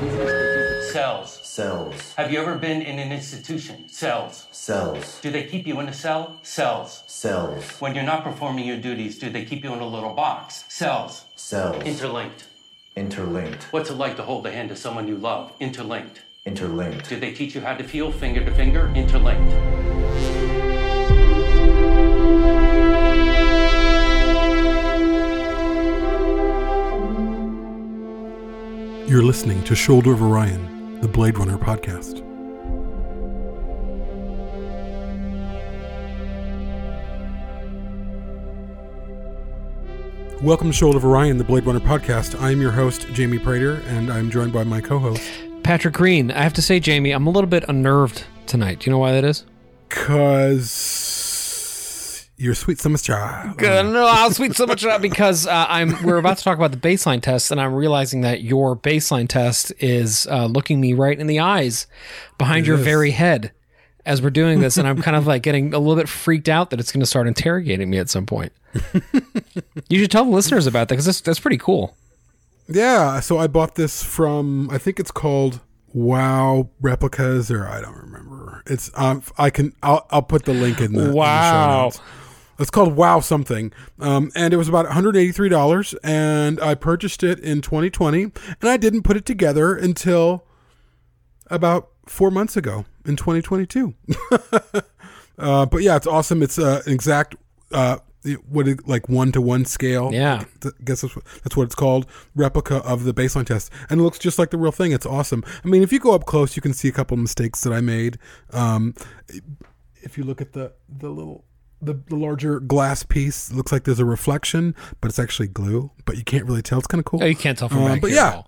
Cells. Cells. Have you ever been in an institution? Cells. Cells. Do they keep you in a cell? Cells. Cells. When you're not performing your duties, do they keep you in a little box? Cells. Cells. Interlinked. Interlinked. What's it like to hold the hand of someone you love? Interlinked. Interlinked. Do they teach you how to feel finger to finger? Interlinked. You're listening to Shoulder of Orion, the Blade Runner podcast. Welcome to Shoulder of Orion, the Blade Runner podcast. I'm your host, Jamie Prater, and I'm joined by my co host. Patrick Green. I have to say, Jamie, I'm a little bit unnerved tonight. Do you know why that is? Because you're sweet summer child. Good. No, I'll sweet much up because uh, I'm. We're about to talk about the baseline test, and I'm realizing that your baseline test is uh, looking me right in the eyes, behind your is. very head, as we're doing this, and I'm kind of like getting a little bit freaked out that it's going to start interrogating me at some point. you should tell the listeners about that because that's, that's pretty cool. Yeah, so I bought this from I think it's called Wow Replicas or I don't remember. It's um I can I'll I'll put the link in the, in the show Wow. notes. It's called Wow something, um, and it was about one hundred eighty three dollars, and I purchased it in twenty twenty, and I didn't put it together until about four months ago in twenty twenty two. Uh, but yeah, it's awesome. It's uh, an exact uh, what it, like one to one scale. Yeah. I guess that's what, that's what it's called. Replica of the baseline test, and it looks just like the real thing. It's awesome. I mean, if you go up close, you can see a couple of mistakes that I made. Um, if you look at the the little the, the larger glass piece, looks like there's a reflection, but it's actually glue. But you can't really tell. It's kind of cool. Oh, you can't tell from uh, back but yeah.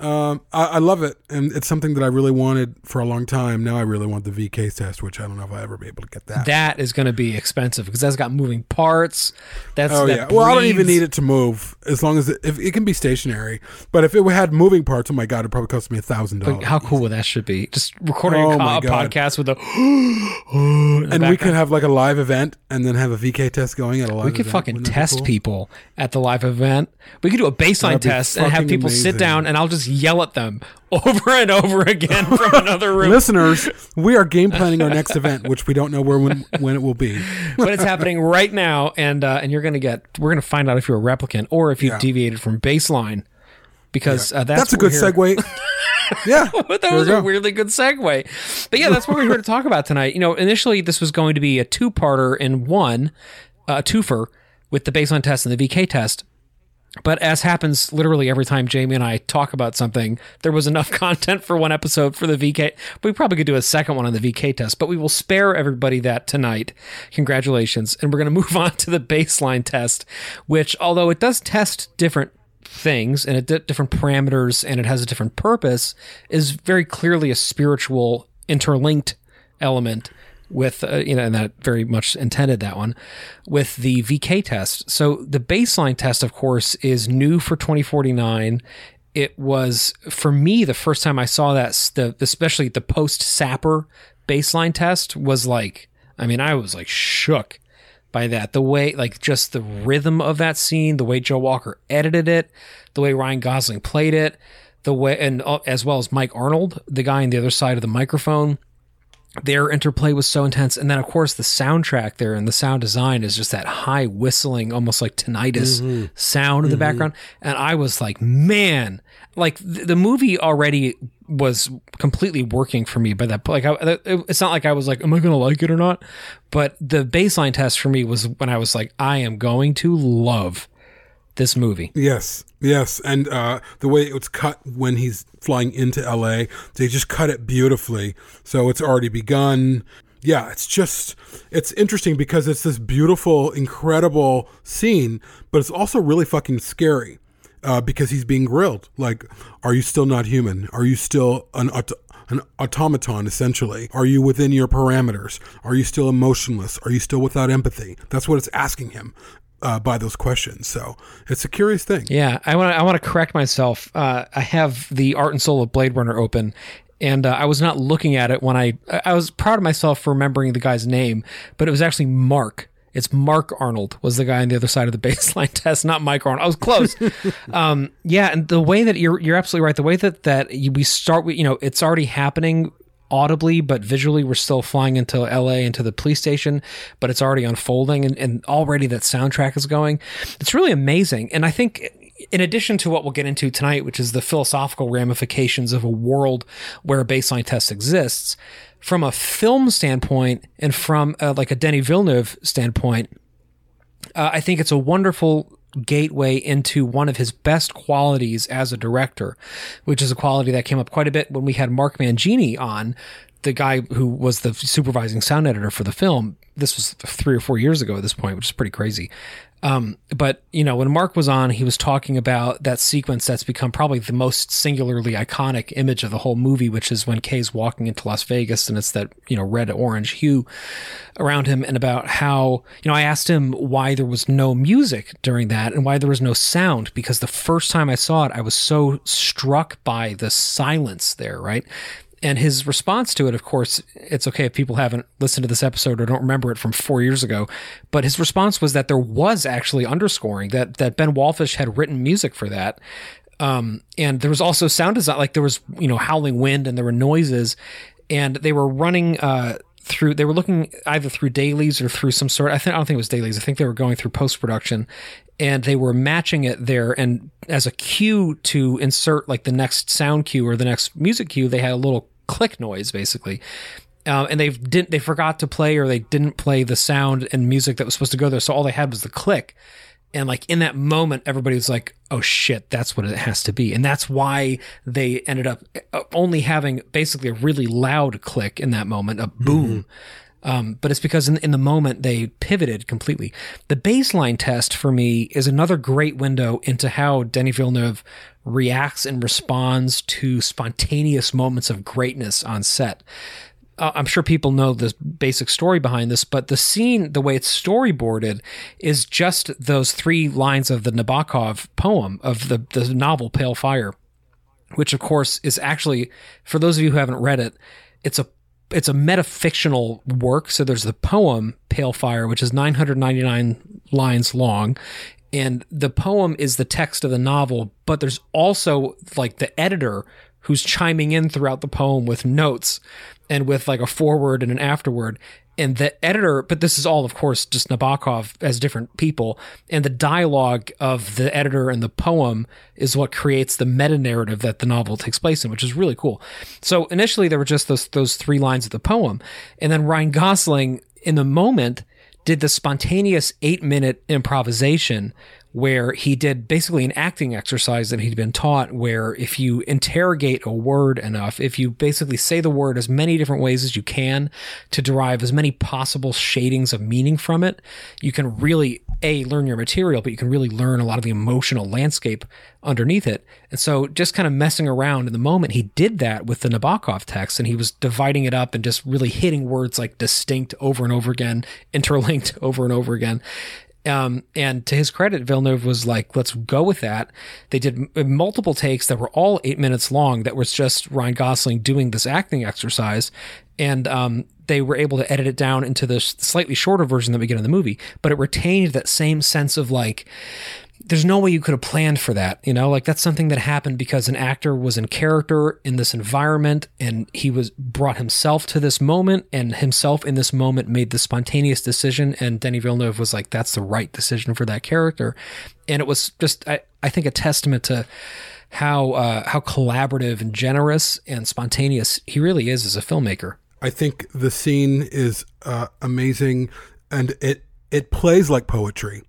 Um, I, I love it, and it's something that I really wanted for a long time. Now I really want the VK test, which I don't know if I will ever be able to get that. That is going to be expensive because that's got moving parts. That's Oh that yeah. Well, I don't even need it to move as long as it, if it can be stationary. But if it had moving parts, oh my god, it probably cost me a thousand dollars. how cool would that should be? Just recording Oh a, co- my God. podcast with a. And we could have like a live event and then have a VK test going at a live. We could event. fucking Wouldn't test cool? people at the live event. We could do a baseline test and have people sit down, and I'll just yell at them over and over again from another room. Listeners, we are game planning our next event, which we don't know where when, when it will be. but it's happening right now, and uh, and you're gonna get. We're gonna find out if you're a replicant or if you Yeah. deviated from baseline, because uh, that's, That's, a good here- segue. yeah, But that was a go. weirdly good segue. But yeah, that's what we're here to talk about tonight. You know, initially this was going to be a two-parter in one, a twofer with the baseline test and the VK test. But as happens literally every time Jamie and I talk about something, there was enough content for one episode for the VK. We probably could do a second one on the VK test, but we will spare everybody that tonight. Congratulations. And we're going to move on to the baseline test, which, although it does test different things and it di- different parameters and it has a different purpose, is very clearly a spiritual interlinked element with uh, you know and that very much intended that one with the VK test. So the baseline test of course is new for 2049. It was for me the first time I saw that the especially the post Sapper baseline test was like I mean I was like shook by that. The way, like, just the rhythm of that scene, the way Joe Walker edited it, the way Ryan Gosling played it, the way, and uh, as well as Mike Arnold, the guy on the other side of the microphone. Their interplay was so intense. And then, of course, the soundtrack there and the sound design is just that high whistling, almost like tinnitus mm-hmm. sound in the mm-hmm. background. And I was like, man, like th- the movie already was completely working for me by that like I, it's not like I was like am I going to like it or not but the baseline test for me was when I was like I am going to love this movie Yes, yes, and uh, the way it was cut when he's flying into LA, they just cut it beautifully. So it's already begun. Yeah, it's just it's interesting because it's this beautiful, incredible scene, but it's also really fucking scary uh, because he's being grilled. Like, are you still not human? Are you still an an automaton essentially? Are you within your parameters? Are you still emotionless? Are you still without empathy? That's what it's asking him uh, by those questions. So it's a curious thing. Yeah, I want to I want to correct myself. Uh, I have the Art and Soul of Blade Runner open, and uh, I was not looking at it when I I was proud of myself for remembering the guy's name, but it was actually Mark. It's Mark Arnold was the guy on the other side of the baseline test, not Mike Arnold. I was close. um, yeah, and the way that you're you're absolutely right. The way that that you, we start with, you know, it's already happening audibly, but visually we're still flying into LA into the police station, but it's already unfolding and, and already that soundtrack is going. It's really amazing. And I think in addition to what we'll get into tonight, which is the philosophical ramifications of a world where a baseline test exists, from a film standpoint and from uh, like a Denis Villeneuve standpoint, uh, I think it's a wonderful gateway into one of his best qualities as a director, which is a quality that came up quite a bit when we had Mark Mangini on, the guy who was the supervising sound editor for the film. This was three or four years ago at this point, which is pretty crazy. Um, but you know, when Mark was on, he was talking about that sequence that's become probably the most singularly iconic image of the whole movie, which is when Kay's walking into Las Vegas and it's that you know red orange hue around him, and about how you know I asked him why there was no music during that and why there was no sound because the first time I saw it, I was so struck by the silence there, right? And his response to it, of course, it's okay if people haven't listened to this episode or don't remember it from four years ago. But his response was that there was actually underscoring that that Ben Wallfisch had written music for that. Um, and there was also sound design, like there was you know howling wind and there were noises, and they were running uh, through. They were looking either through dailies or through some sort. I think I don't think it was dailies. I think they were going through post production, and they were matching it there. And as a cue to insert like the next sound cue or the next music cue, they had a little click noise basically. Uh, and they didn't they forgot to play or they didn't play the sound and music that was supposed to go there. So all they had was the click. And like in that moment everybody was like oh shit that's what it has to be. And that's why they ended up uh, only having basically a really loud click in that moment a boom. Um, but it's because in, in the moment they pivoted completely. The baseline test for me is another great window into how Denis Villeneuve reacts and responds to spontaneous moments of greatness on set. Uh, I'm sure people know the basic story behind this, but the scene, the way it's storyboarded, is just those three lines of the Nabokov poem of the, the novel Pale Fire, which of course is actually, for those of you who haven't read it, it's a it's a metafictional work. So there's the poem Pale Fire, which is 999 lines long. And the poem is the text of the novel, but there's also like the editor who's chiming in throughout the poem with notes and with like a forward and an afterword. And the editor, but this is all, of course, just Nabokov as different people, and the dialogue of the editor and the poem is what creates the meta narrative that the novel takes place in, which is really cool. So initially, there were just those those three lines of the poem, and then Ryan Gosling, in the moment, did the spontaneous eight minute improvisation where he did basically an acting exercise that he'd been taught where if you interrogate a word enough, if you basically say the word as many different ways as you can to derive as many possible shadings of meaning from it, you can really a learn your material, but you can really learn a lot of the emotional landscape underneath it. And so just kind of messing around in the moment, he did that with the Nabokov text and he was dividing it up and just really hitting words like distinct over and over again, interlinked over and over again. Um, and to his credit, Villeneuve was like, let's go with that. They did multiple takes that were all eight minutes long that was just Ryan Gosling doing this acting exercise. And um, they were able to edit it down into the slightly shorter version that we get in the movie, but it retained that same sense of like, there's no way you could have planned for that. You know, like that's something that happened because an actor was in character in this environment and he was brought himself to this moment and himself in this moment made the spontaneous decision. And Denis Villeneuve was like, that's the right decision for that character. And it was just, I, I think, a testament to how, uh, how collaborative and generous and spontaneous he really is as a filmmaker. I think the scene is uh, amazing and it, it plays like poetry.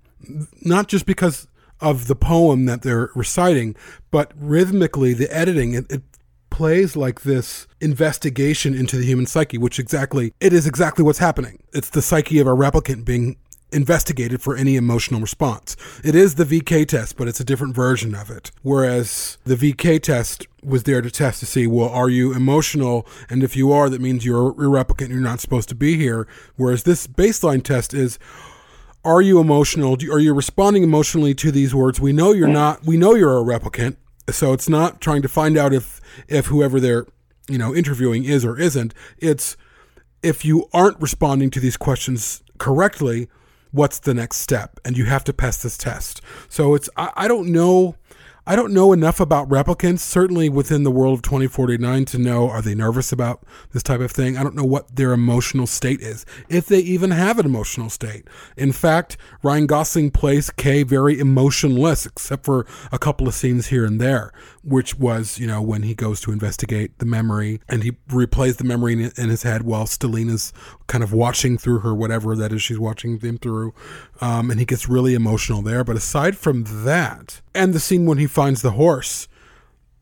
Not just because of the poem that they're reciting, but rhythmically, the editing, it, it plays like this investigation into the human psyche, which exactly, it is exactly what's happening. It's the psyche of a replicant being investigated for any emotional response. It is the VK test, but it's a different version of it. Whereas the VK test was there to test to see, well, are you emotional? And if you are, that means you're a replicant, you're not supposed to be here. Whereas this baseline test is, are you emotional? Are you responding emotionally to these words? We know you're not. We know you're a replicant, so it's not trying to find out if if whoever they're you know interviewing is or isn't. It's if you aren't responding to these questions correctly, what's the next step, and you have to pass this test. So it's I, I don't know. I don't know enough about replicants, certainly within the world of 2049, to know are they nervous about this type of thing. I don't know what their emotional state is, if they even have an emotional state. In fact, Ryan Gosling plays Kay very emotionless, except for a couple of scenes here and there, which was, you know, when he goes to investigate the memory and he replays the memory in, his head while Stelline's kind of watching through her, whatever that is she's watching him through. Um, and he gets really emotional there. But aside from that, and the scene when he finds the horse,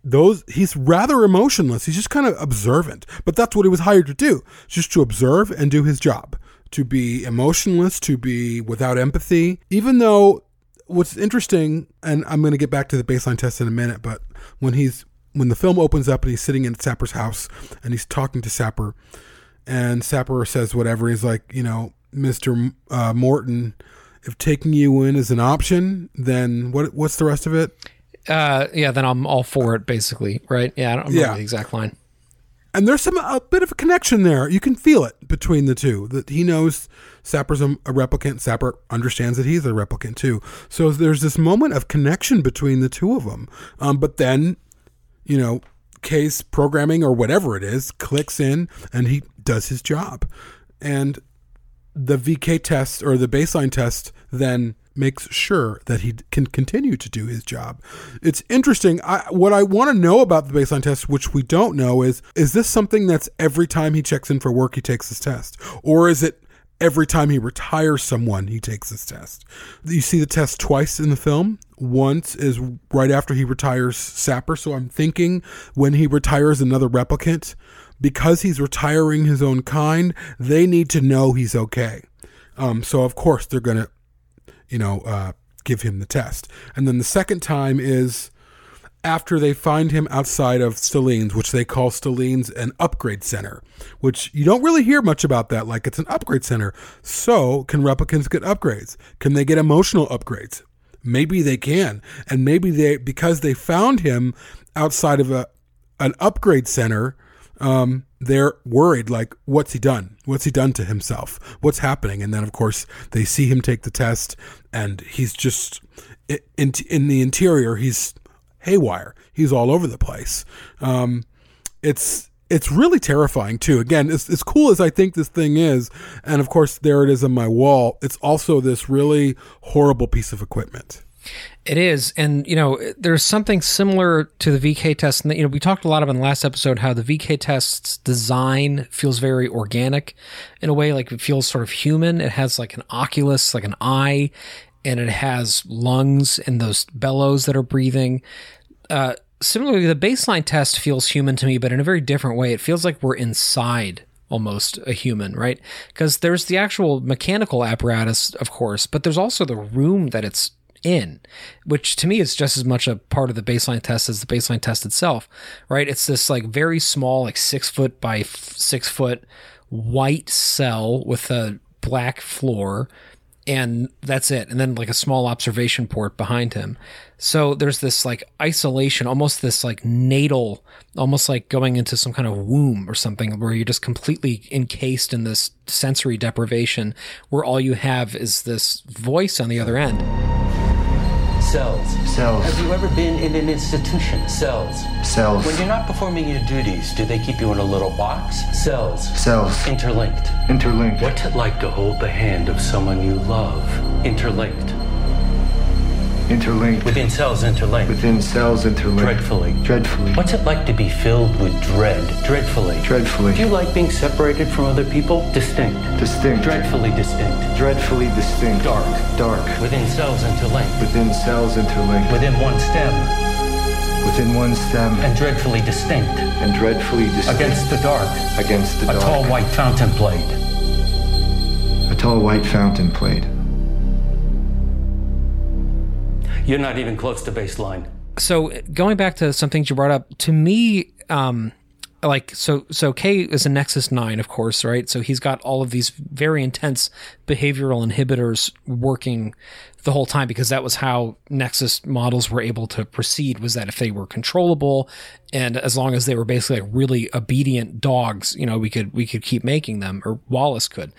those he's rather emotionless. He's just kind of observant. But that's what he was hired to do, just to observe and do his job. To be emotionless, to be without empathy, even though what's interesting, and I'm going to get back to the baseline test in a minute, but when he's when the film opens up and he's sitting in Sapper's house and he's talking to Sapper, and Sapper says whatever, he's like, you know, Mister uh, Morton, if taking you in is an option, then what? What's the rest of it? Uh, yeah, then I'm all for it, basically, right? Yeah, I don't remember Yeah. the exact line. And there's some a bit of a connection there. You can feel it between the two. That he knows Sapper's a, a replicant. Sapper understands that he's a replicant too. So there's this moment of connection between the two of them. Um, but then, you know, Kay's programming or whatever it is clicks in, and he does his job. And the VK test or the baseline test then makes sure that he can continue to do his job. It's interesting. I, what I want to know about the baseline test, which we don't know, is is this something that's every time he checks in for work he takes his test, or is it every time he retires someone he takes his test? You see the test twice in the film. Once is right after he retires Sapper. So I'm thinking when he retires another replicant, because he's retiring his own kind, they need to know he's okay. Um, so of course they're gonna, you know, uh, give him the test. And then the second time is after they find him outside of Stelline's, which they call Stelline's an upgrade center, which you don't really hear much about that. Like it's an upgrade center. So can replicants get upgrades? Can they get emotional upgrades? Maybe they can. And maybe they, because they found him outside of a, an upgrade center, um, they're worried like what's he done? What's he done to himself? What's happening? And then of course they see him take the test and he's just in, in the interior he's haywire. He's all over the place. Um, it's it's really terrifying too again as, as cool as i think this thing is and of course there it is on my wall it's also this really horrible piece of equipment It is, and you know, there's something similar to the VK test. And you know, we talked a lot about in the last episode how the VK test's design feels very organic, in a way, like it feels sort of human. It has like an oculus, like an eye, and it has lungs and those bellows that are breathing. Uh, similarly, the baseline test feels human to me, but in a very different way. It feels like we're inside almost a human, right? Because there's the actual mechanical apparatus, of course, but there's also the room that it's in, which to me is just as much a part of the baseline test as the baseline test itself, right? It's this like very small, like six foot by f- six foot white cell with a black floor and that's it. And then like a small observation port behind him. So there's this like isolation almost this like natal almost like going into some kind of womb or something where you're just completely encased in this sensory deprivation where all you have is this voice on the other end Cells. Cells. Have you ever been in an institution? Cells. Cells. When you're not performing your duties, do they keep you in a little box? Cells. Cells. Interlinked. Interlinked. What's it like to hold the hand of someone you love? Interlinked. Interlinked. Within cells interlinked. Within cells interlinked. Dreadfully. Dreadfully. What's it like to be filled with dread? Dreadfully. Dreadfully. Do you like being separated from other people? Distinct. Distinct. Dreadfully distinct. Dreadfully distinct. Dark. Dark. Within cells interlinked. Within cells interlinked. Within one stem. Within one stem. And dreadfully distinct. And dreadfully distinct. Against the dark. Against the dark. A tall white fountain played. A tall white fountain played. You're not even close to baseline. so going back to some things you brought up to me um like so so K is a Nexus 9 of course right? So he's got all of these very intense behavioral inhibitors working the whole time because that was how Nexus models were able to proceed was that if they were controllable and as long as they were basically like really obedient dogs you know we could we could keep making them or Wallace could.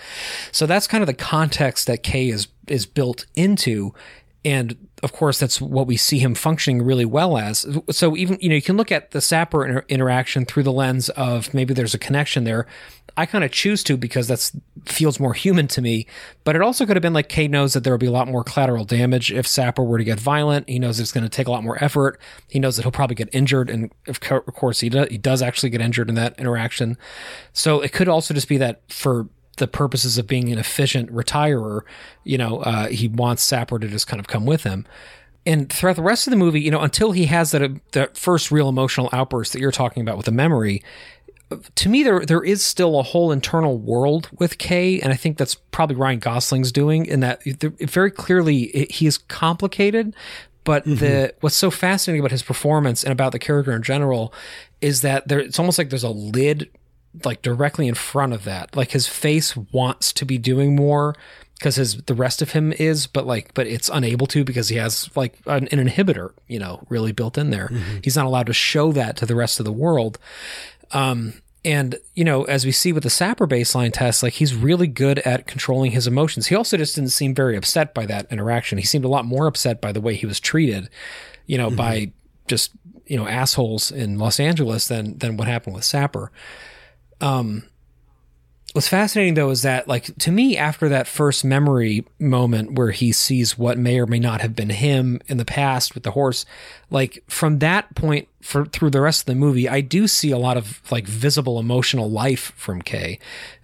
So that's kind of the context that K is is built into. And of course that's what we see him functioning really well as. So even you know you can look at the sapper inter- interaction through the lens of maybe there's a connection there. I kind of choose to because that's feels more human to me but it also could have been like Kate knows that there will be a lot more collateral damage if sapper were to get violent. He knows it's going to take a lot more effort. He knows that he'll probably get injured and of co- of course he, he does actually get injured in that interaction. So it could also just be that for the purposes of being an efficient retirer, you know, uh, he wants Sapper to just kind of come with him. And throughout the rest of the movie, you know, until he has that uh, that first real emotional outburst that you're talking about with the memory, to me there there is still a whole internal world with Kay, and I think that's probably Ryan Gosling's doing. In that, very clearly, he is complicated, but mm-hmm. the what's so fascinating about his performance and about the character in general is that there it's almost like there's a lid like directly in front of that. Like his face wants to be doing more because his the rest of him is, but like but it's unable to because he has like an, an inhibitor, you know, really built in there. Mm-hmm. He's not allowed to show that to the rest of the world. Um and you know, as we see with the Sapper baseline test, like he's really good at controlling his emotions. He also just didn't seem very upset by that interaction. He seemed a lot more upset by the way he was treated, you know, mm-hmm. by just you know assholes in Los Angeles than than what happened with Sapper. Um, what's fascinating though is that like to me after that first memory moment where he sees what may or may not have been him in the past with the horse like from that point for through the rest of the movie i do see a lot of like visible emotional life from kay.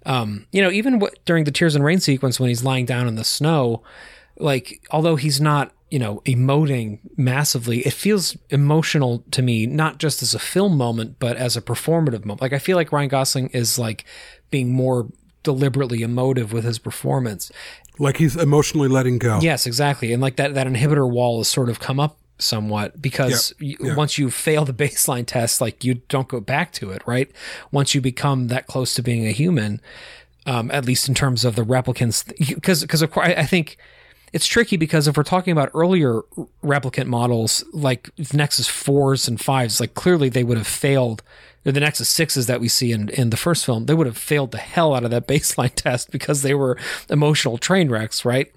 Um you know even what, during the tears and rain sequence when he's lying down in the snow like although he's not you know, emoting massively, it feels emotional to me, not just as a film moment, but as a performative moment. Like I feel like Ryan Gosling is like being more deliberately emotive with his performance. Like he's emotionally letting go. Yes, exactly. And like that that inhibitor wall has sort of come up somewhat because you, yeah. once you fail the baseline test, like you don't go back to it, right? Once you become that close to being a human, um, at least in terms of the replicants, because because of course I, I think it's tricky because if we're talking about earlier replicant models like the Nexus 4s and 5s, like clearly they would have failed, or the Nexus 6s that we see in, in the first film, they would have failed the hell out of that baseline test because they were emotional train wrecks, right?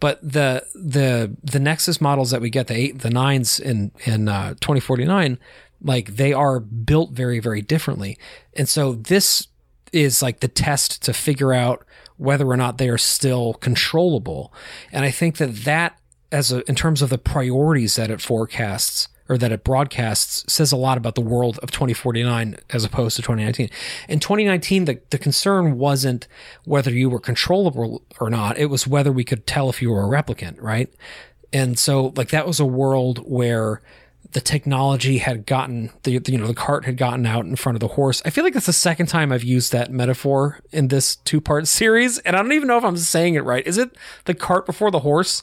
But the the the Nexus models that we get, the eight, the nines in in uh, 2049, like they are built very very differently, and so this is like the test to figure out whether or not they are still controllable. And I think that that, as a, in terms of the priorities that it forecasts or that it broadcasts, says a lot about the world of 2049 as opposed to 2019. In 2019, the, the concern wasn't whether you were controllable or not, it was whether we could tell if you were a replicant, right? And so, like, that was a world where the technology had gotten the you know the cart had gotten out in front of the horse. I feel like it's the second time I've used that metaphor in this two part series, and I don't even know if I'm saying it right. Is it the cart before the horse?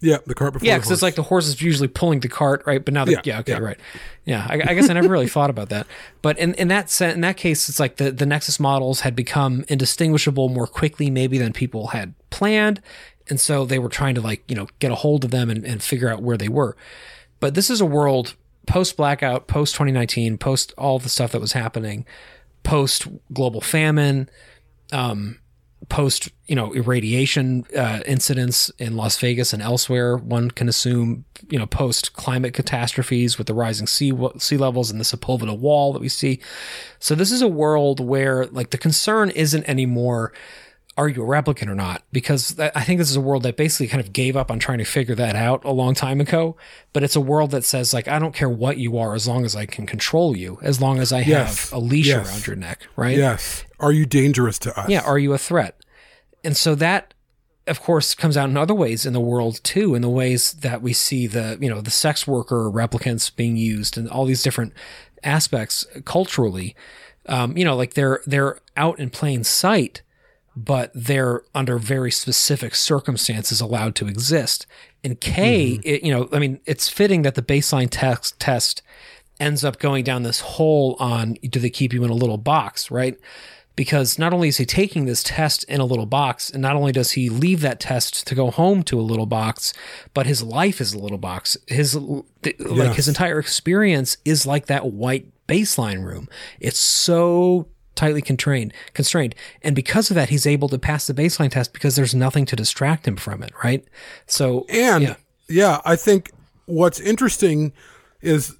Yeah, the cart before. Yeah, because it's like the horse is usually pulling the cart, right? But now, the, yeah, yeah, okay, yeah. right. Yeah, I, I guess I never really thought about that. But in, in that sen- in that case, it's like the the Nexus models had become indistinguishable more quickly, maybe than people had planned, and so they were trying to like you know get a hold of them and, and figure out where they were. But this is a world post blackout, post 2019, post all the stuff that was happening, post global famine, um, post you know irradiation uh, incidents in Las Vegas and elsewhere. One can assume you know post climate catastrophes with the rising sea sea levels and the Sepulveda wall that we see. So this is a world where like the concern isn't anymore are you a replicant or not? Because I think this is a world that basically kind of gave up on trying to figure that out a long time ago. But it's a world that says, like, I don't care what you are as long as I can control you, as long as I yes. have a leash yes. around your neck, right? Yes. Are you dangerous to us? Yeah. Are you a threat? And so that, of course, comes out in other ways in the world too, in the ways that we see the, you know, the sex worker replicants being used and all these different aspects culturally. Um, you know, like they're they're out in plain sight but they're under very specific circumstances allowed to exist. And K, mm-hmm. it, you know, I mean, it's fitting that the baseline test test ends up going down this hole on do they keep you in a little box, right? Because not only is he taking this test in a little box, and not only does he leave that test to go home to a little box, but his life is a little box. His th- like his entire experience is like that white baseline room. It's so tightly constrained, constrained, and because of that, he's able to pass the baseline test because there's nothing to distract him from it, right? So And yeah. yeah. I think what's interesting is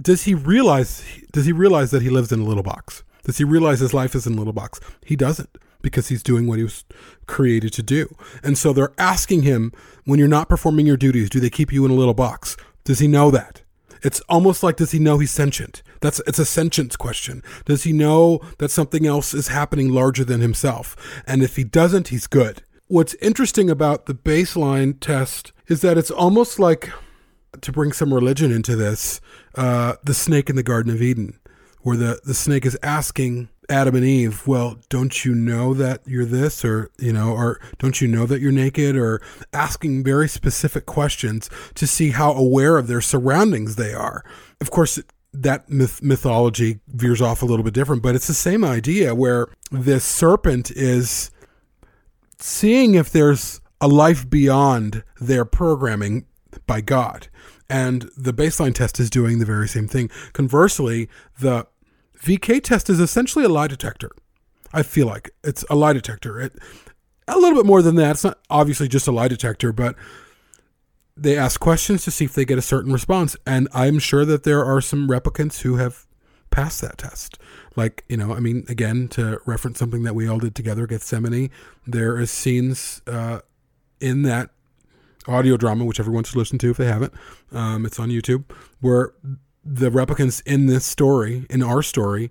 does he realize does he realize that he lives in a little box? Does he realize his life is in a little box? He doesn't because he's doing what he was created to do. And so they're asking him when you're not performing your duties, do they keep you in a little box? Does he know that? It's almost like does he know he's sentient? That's it's a sentience question. Does he know that something else is happening larger than himself? And if he doesn't, he's good. What's interesting about the baseline test is that it's almost like to bring some religion into this, uh, the snake in the Garden of Eden, where the, the snake is asking Adam and Eve, well, don't you know that you're this, or, you know, or don't you know that you're naked, or asking very specific questions to see how aware of their surroundings they are. Of course, that myth- mythology veers off a little bit different, but it's the same idea where this serpent is seeing if there's a life beyond their programming by God. And the baseline test is doing the very same thing. Conversely, the VK test is essentially a lie detector. I feel like it's a lie detector. It a little bit more than that. It's not obviously just a lie detector, but they ask questions to see if they get a certain response. And I'm sure that there are some replicants who have passed that test. Like, you know, I mean, again, to reference something that we all did together, Gethsemane, there is scenes uh, in that audio drama, which everyone should listen to if they haven't. Um, it's on YouTube, where the replicants in this story, in our story,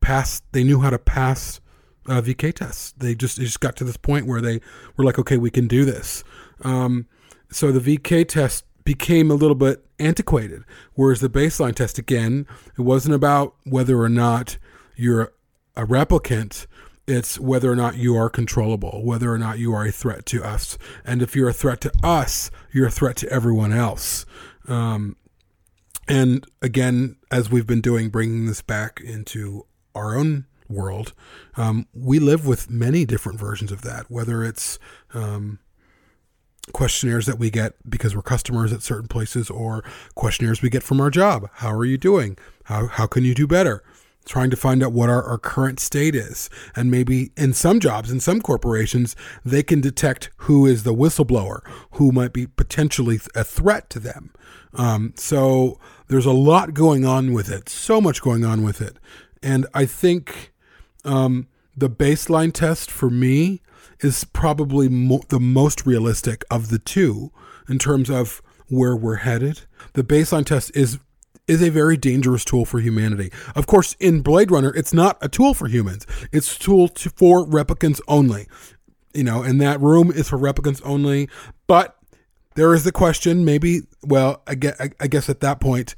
passed. They knew how to pass uh, VK tests. They just they just got to this point where they were like, okay, we can do this. Um, so the VK test became a little bit antiquated, whereas the baseline test again, it wasn't about whether or not you're a replicant. It's whether or not you are controllable, whether or not you are a threat to us. And if you're a threat to us, you're a threat to everyone else. Um, and again, as we've been doing, bringing this back into our own world, um, we live with many different versions of that, whether it's um, questionnaires that we get because we're customers at certain places or questionnaires we get from our job. How are you doing? How, how can you do better? Trying to find out what our, our current state is. And maybe in some jobs, in some corporations, they can detect who is the whistleblower, who might be potentially a threat to them. Um, so there's a lot going on with it, so much going on with it. And I think um, the baseline test for me is probably mo- the most realistic of the two in terms of where we're headed. The baseline test is is a very dangerous tool for humanity. Of course, in Blade Runner, it's not a tool for humans. It's a tool to, for replicants only. You know, and that room is for replicants only. But there is the question, maybe, well, I guess, I guess at that point,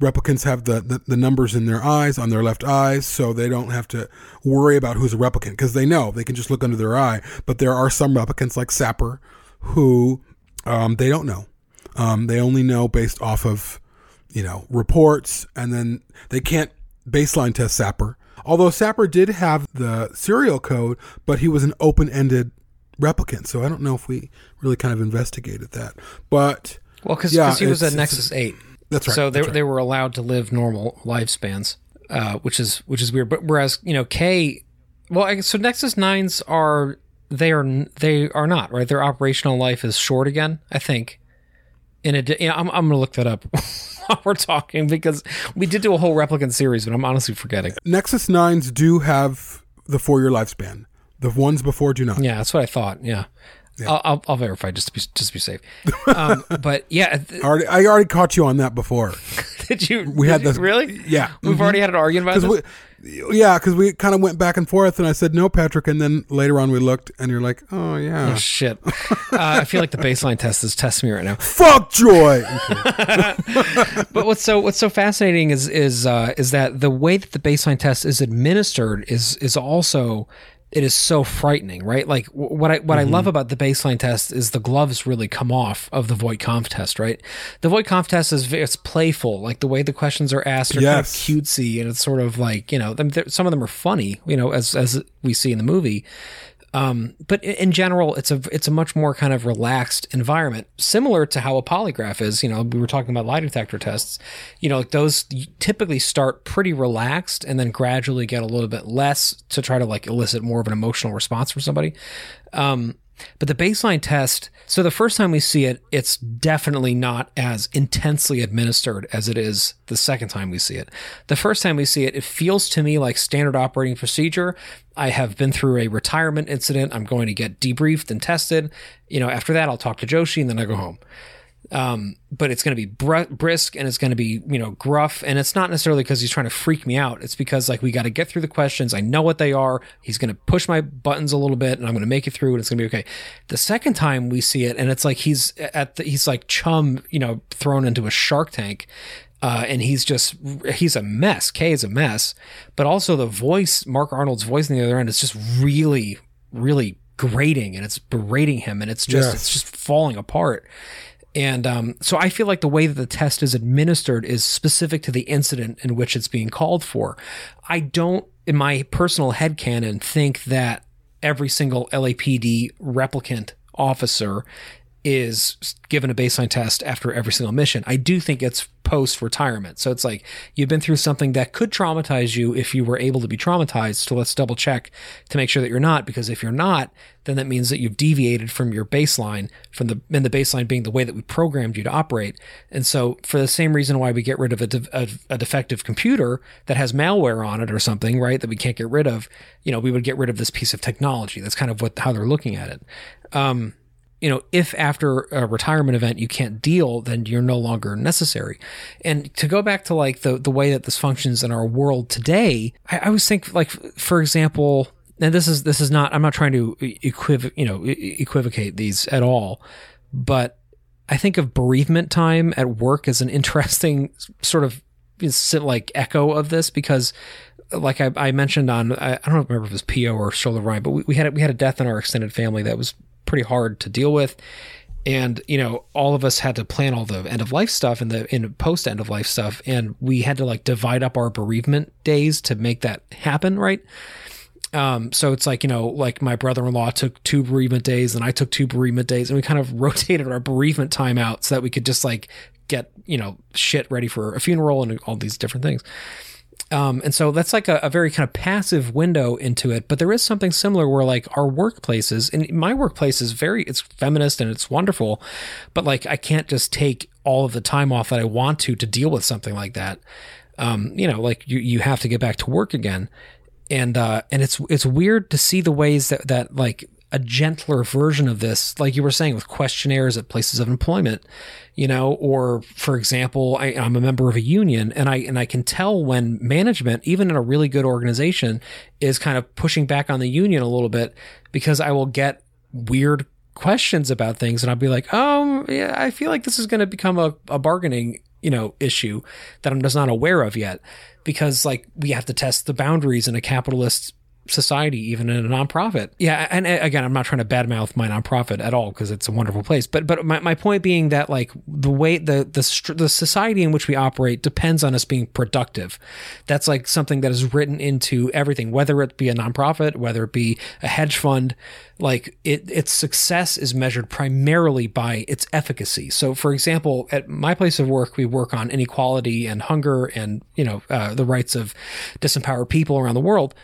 replicants have the, the, the numbers in their eyes, on their left eyes, so they don't have to worry about who's a replicant because they know they can just look under their eye. But there are some replicants like Sapper who um, they don't know. Um, they only know based off of, you know, reports, and then they can't baseline test Sapper. Although Sapper did have the serial code, but he was an open ended replicant, so I don't know if we really kind of investigated that. But Well, because Yeah, he was a Nexus Eight. That's right, So they right. they were allowed to live normal lifespans, uh, which is which is weird. But whereas you know K, well, I so Nexus Nines are they are they are not right. Their operational life is short again. I think. In a, you know, I'm I'm gonna look that up while we're talking because we did do a whole replicant series, but I'm honestly forgetting. Nexus 9s do have the four year lifespan. The ones before do not. Yeah, that's what I thought. Yeah. I'll, I'll, I'll verify just to be just to be safe. Um, but yeah, th- I already, I already caught you on that before. did you? We had did you- this- really. yeah. we've already had an argument about this. we, yeah, because we kind of went back and forth, and I said no, Patrick, and then later on we looked, and you're like, oh yeah, Oh shit! uh, I feel like the baseline test is testing me right now. fuck joy. But what's so what's so fascinating is is uh, is that the way that the baseline test is administered is is also it is so frightening, right? Like what I what I Mm-hmm. love about the baseline test is the gloves really come off of the Voight-Kampff test, right? The Voight-Kampff test is it's playful, like the way the questions are asked are Yes. kind of cutesy, and it's sort of like you know some of them are funny, you know, as as we see in the movie. Um, but in general, it's a it's a much more kind of relaxed environment, similar to how a polygraph is. You know, we were talking about lie detector tests. You know, like those typically start pretty relaxed and then gradually get a little bit less to try to like elicit more of an emotional response from somebody. Um, but the baseline test, so the first time we see it, it's definitely not as intensely administered as it is the second time we see it. The first time we see it, it feels to me like standard operating procedure. I have been through a retirement incident. I'm going to get debriefed and tested. You know, after that, I'll talk to Joshi and then I go home um, but it's going to be br- brisk and it's going to be you know gruff. And it's not necessarily because he's trying to freak me out. It's because like we got to get through the questions. I know what they are. He's going to push my buttons a little bit and i'm going to make it through and it's going to be okay. The second time we see it and it's like he's at the, he's like chum you know thrown into a shark tank uh, and he's just he's a mess. Kay is a mess. But also the voice mark arnold's voice on the other end is just really really grating and it's berating him and it's just Yes. it's just falling apart and um, so I feel like the way that the test is administered is specific to the incident in which it's being called for. I don't, in my personal head headcanon, think that every single LAPD replicant officer is given a baseline test after every single mission. I do think it's post retirement. So it's like you've been through something that could traumatize you if you were able to be traumatized. So let's double check to make sure that you're not, because if you're not, then that means that you've deviated from your baseline, from the and the baseline being the way that we programmed you to operate. And so for the same reason why we get rid of a, de- a, a defective computer that has malware on it or something, right, that we can't get rid of, you know, we would get rid of this piece of technology. That's kind of what how they're looking at it. Um, you know, if after a retirement event you can't deal, then you're no longer necessary. And to go back to like the the way that this functions in our world today, I, I always think like for example, and this is this is not I'm not trying to equiv you know equivocate these at all, but I think of bereavement time at work as an interesting sort of like echo of this because like I, I mentioned on I, I don't remember if it was PO or Shoulder Ryan, but we, we had a, we had a death in our extended family that was pretty hard to deal with. And you know, all of us had to plan all the end of life stuff and the in post end of life stuff, and we had to like divide up our bereavement days to make that happen, right? Um, so it's like, you know, like my brother in law took two bereavement days and I took two bereavement days and we kind of rotated our bereavement time out so that we could just like get, you know, shit ready for a funeral and all these different things. Um, and so that's like a, a very kind of passive window into it. But there is something similar where like our workplaces, and my workplace is very, it's feminist and it's wonderful, but like I can't just take all of the time off that I want to to deal with something like that. Um, you know, like you, you have to get back to work again. And, uh, and it's, it's weird to see the ways that, that like a gentler version of this, like you were saying with questionnaires at places of employment, you know, or for example, I, I'm a member of a union and I, and I can tell when management, even in a really good organization is kind of pushing back on the union a little bit because I will get weird questions about things and I'll be like, oh yeah, I feel like this is going to become a, a bargaining, you know, issue that I'm just not aware of yet because like we have to test the boundaries in a capitalist society, even in a nonprofit. Yeah, and uh, again, I'm not trying to badmouth my nonprofit at all because it's a wonderful place. But but my, my point being that like the way the the the society in which we operate depends on us being productive. That's like something that is written into everything, whether it be a nonprofit, whether it be a hedge fund. Like it, its success is measured primarily by its efficacy. So, for example, at my place of work, we work on inequality and hunger, and you know uh, the rights of disempowered people around the world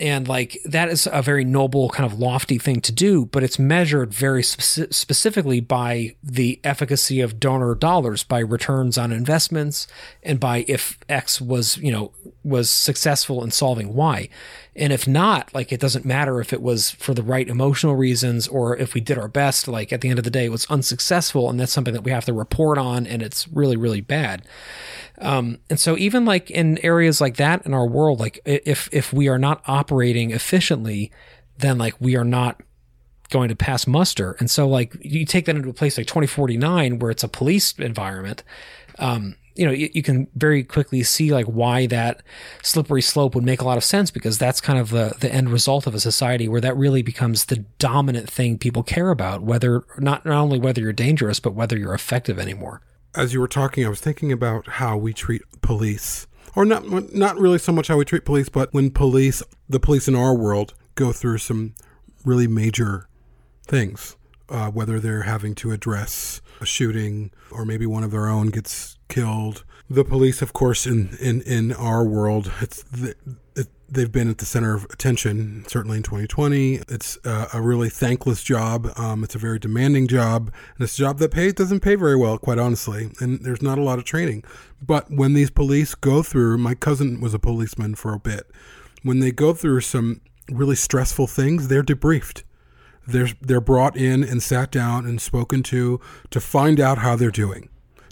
and like that is a very noble kind of lofty thing to do but it's measured very speci- specifically by the efficacy of donor dollars by returns on investments and by if x was you know was successful in solving y and if not like it doesn't matter if it was for the right emotional reasons or if we did our best like at the end of the day it was unsuccessful and that's something that we have to report on and it's really really bad um, and so even like in areas like that in our world, like if if we are not operating efficiently, then like we are not going to pass muster. And so like you take that into a place like 2049 where it's a police environment. Um, you know, you, you can very quickly see like why that slippery slope would make a lot of sense because that's kind of the the end result of a society where that really becomes the dominant thing people care about, whether not not only whether you're dangerous, but whether you're effective anymore. As you were talking, I was thinking about how we treat police, or not not really so much how we treat police, but when police, the police in our world, go through some really major things, uh, whether they're having to address a shooting or maybe one of their own gets killed. The police, of course, in in in our world, it's the, it, they've been at the center of attention. Certainly in 2020, it's uh, a really thankless job. Um, it's a very demanding job, and it's a job that pays doesn't pay very well, quite honestly. And there's not a lot of training. But when these police go through, my cousin was a policeman for a bit. When they go through some really stressful things, they're debriefed. They're they're brought in and sat down and spoken to to find out how they're doing,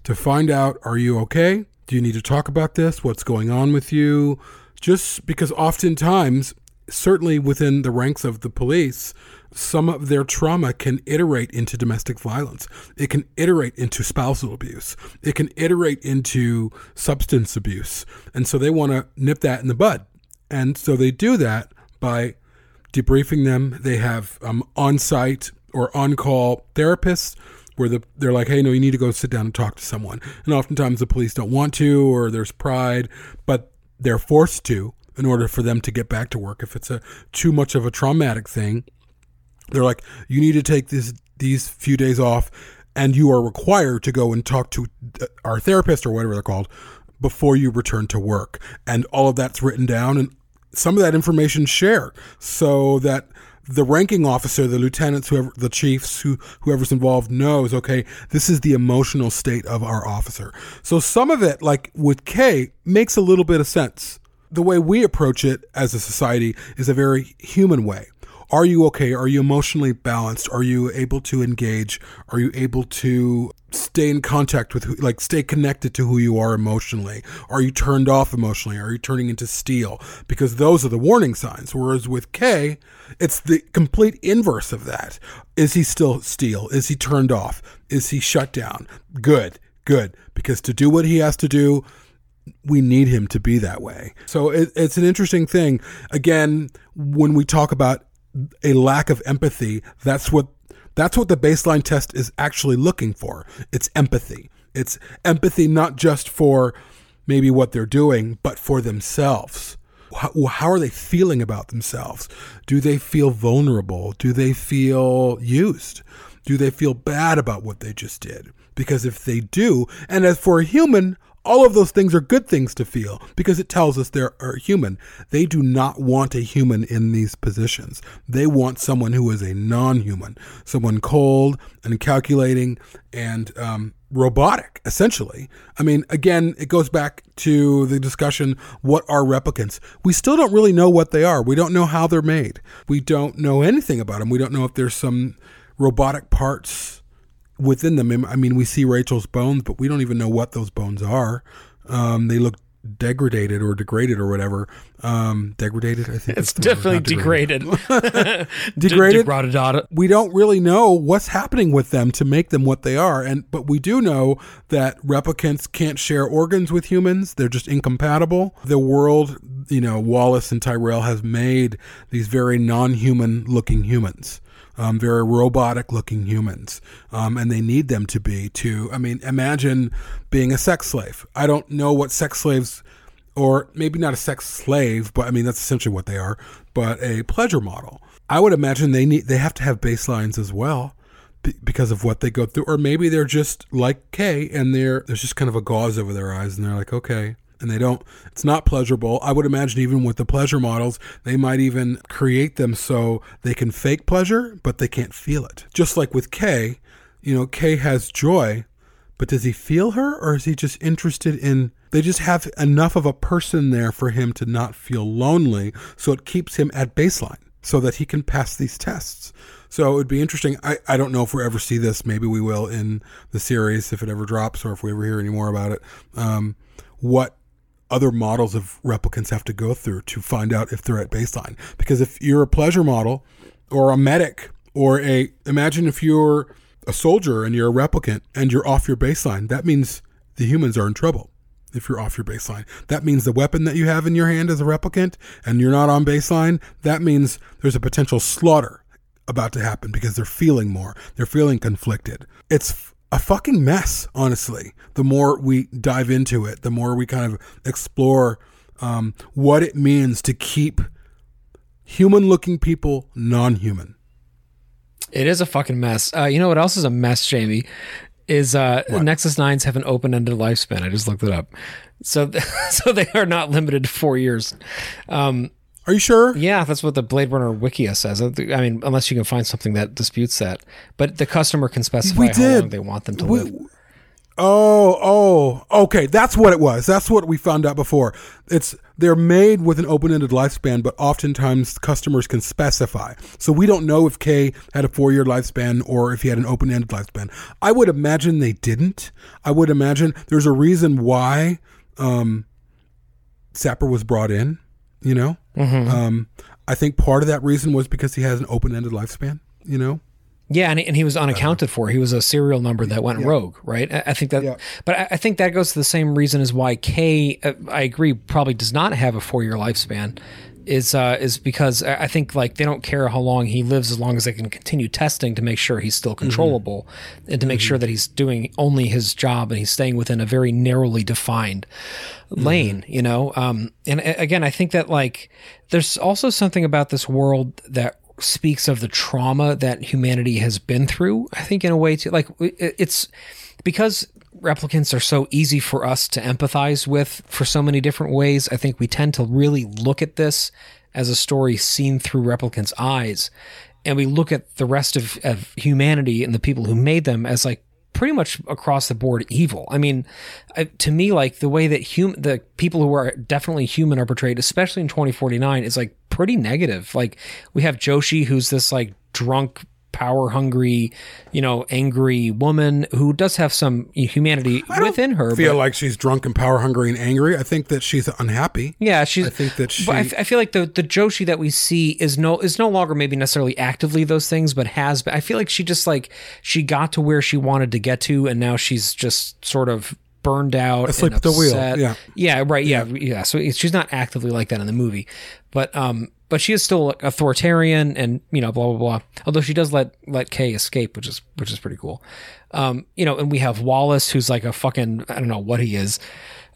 to find out are you okay? Do you need to talk about this? What's going on with you? Just because oftentimes, certainly within the ranks of the police, some of their trauma can iterate into domestic violence. It can iterate into spousal abuse. It can iterate into substance abuse. And so they want to nip that in the bud. And so they do that by debriefing them. They have um, on site or on call therapists where the, they're like, hey, no, you need to go sit down and talk to someone. And oftentimes the police don't want to, or there's pride, but they're forced to in order for them to get back to work. If it's a too much of a traumatic thing, they're like, you need to take this these few days off, and you are required to go and talk to our therapist or whatever they're called before you return to work. And all of that's written down, and some of that information shared so that the ranking officer, the lieutenants, whoever, the chiefs, who, whoever's involved knows, okay, this is the emotional state of our officer. So some of it, like with Kay, makes a little bit of sense. The way we approach it as a society is a very human way. Are you okay? Are you emotionally balanced? Are you able to engage? Are you able to stay in contact with who, like stay connected to who you are emotionally? Are you turned off emotionally? Are you turning into steel? Because those are the warning signs. Whereas with K, it's the complete inverse of that. Is he still steel? Is he turned off? Is he shut down? Good, good. Because to do what he has to do, we need him to be that way. So it, it's an interesting thing. Again, when we talk about a lack of empathy, that's what that's what the baseline test is actually looking for. It's empathy. It's empathy not just for maybe what they're doing, but for themselves. How, how, are they feeling about themselves? Do they feel vulnerable? Do they feel used? Do they feel bad about what they just did? Because if they do, and as for a human, all of those things are good things to feel because it tells us they're human. They do not want a human in these positions. They want someone who is a non human, someone cold and calculating and um, robotic, essentially. I mean, again, it goes back to the discussion what are replicants? We still don't really know what they are. We don't know how they're made. We don't know anything about them. We don't know if there's some robotic parts within them. I mean, we see Rachael's bones, but we don't even know what those bones are. Um, they look degraded or degraded or whatever. Um, degraded, I think it's definitely degraded. Degraded. degraded. we don't really know what's happening with them to make them what they are, and but we do know that replicants can't share organs with humans. They're just incompatible. The world, you know, Wallace and Tyrell has made these very non-human looking humans um, very robotic looking humans. Um, and they need them to be to, I mean, imagine being a sex slave. I don't know what sex slaves, or maybe not a sex slave, but I mean, that's essentially what they are, but a pleasure model. I would imagine they need, they have to have baselines as well because of what they go through, or maybe they're just like Kay and they're, there's just kind of a gauze over their eyes and they're like, okay, and they don't it's not pleasurable i would imagine even with the pleasure models they might even create them so they can fake pleasure but they can't feel it just like with kay you know kay has Joi but does he feel her or is he just interested in they just have enough of a person there for him to not feel lonely so it keeps him at baseline so that he can pass these tests so it would be interesting. I, I don't know if we'll ever see this. Maybe we will in the series if it ever drops or if we ever hear any more about it. Um, what other models of replicants have to go through to find out if they're at baseline. Because if you're a pleasure model or a medic or a, imagine if you're a soldier and you're a replicant and you're off your baseline, that means the humans are in trouble. if you're off your baseline. That means the weapon that you have in your hand is a replicant and you're not on baseline. That means there's a potential slaughter about to happen because they're feeling more. They're feeling conflicted. It's a fucking mess, honestly. The more we dive into it, the more we kind of explore um, what it means to keep human looking people non human. It is a fucking mess. Uh, you know what else is a mess, Jamie? Is uh, Nexus Nines have an open-ended lifespan? I just looked it up. So, so they are not limited to four years. Um, Are you sure? yeah, that's what the Blade Runner Wikia says. I mean, unless you can find something that disputes that. But the customer can specify We how did. long they want them to We- live. Oh, oh, okay. That's what it was. That's what we found out before. It's they're made with an open-ended lifespan, but oftentimes customers can specify. So we don't know if K had a four-year lifespan or if he had an open-ended lifespan. I would imagine they didn't. I would imagine there's a reason why um, Sapper was brought in. You know, um, I think part of that reason was because he has an open-ended lifespan. You know, Yeah, and, and he was unaccounted for. He was a serial number that went rogue, right? I, I think that, Yeah. but I, I think that goes to the same reason as why K, uh, I agree, probably does not have a four year lifespan. Is uh, is because I think like they don't care how long he lives as long as they can continue testing to make sure he's still controllable and to make sure that he's doing only his job and he's staying within a very narrowly defined lane, you know. Um, and a- again, I think that like there's also something about this world that speaks of the trauma that humanity has been through. I think in a way too, like it's because replicants are so easy for us to empathize with for so many different ways. I think we tend to really look at this as a story seen through replicants' eyes, and we look at the rest of, of humanity and the people who made them as like pretty much across the board evil. I mean, I, to me, like the way that hum- the people who are definitely human are portrayed, especially in 2049, is like pretty negative. Like we have Joshi, who's this like drunk, power hungry, you know, angry woman who does have some humanity within her. feel but- like she's drunk and power hungry and angry. I think that she's unhappy. yeah, she's. I think that but I, she- f- I feel like the the Joshi that we see is no is no longer maybe necessarily actively those things, but has. Been. I feel like she just like she got to where she wanted to get to, and now she's just sort of burned out, Asleep at the wheel, yeah. yeah, right, yeah, yeah. So she's not actively like that in the movie, but um, but she is still authoritarian, and you know, blah blah blah. Although she does let let Kay escape, which is which is pretty cool. Um, you know, and we have Wallace, who's like a fucking I don't know what he is.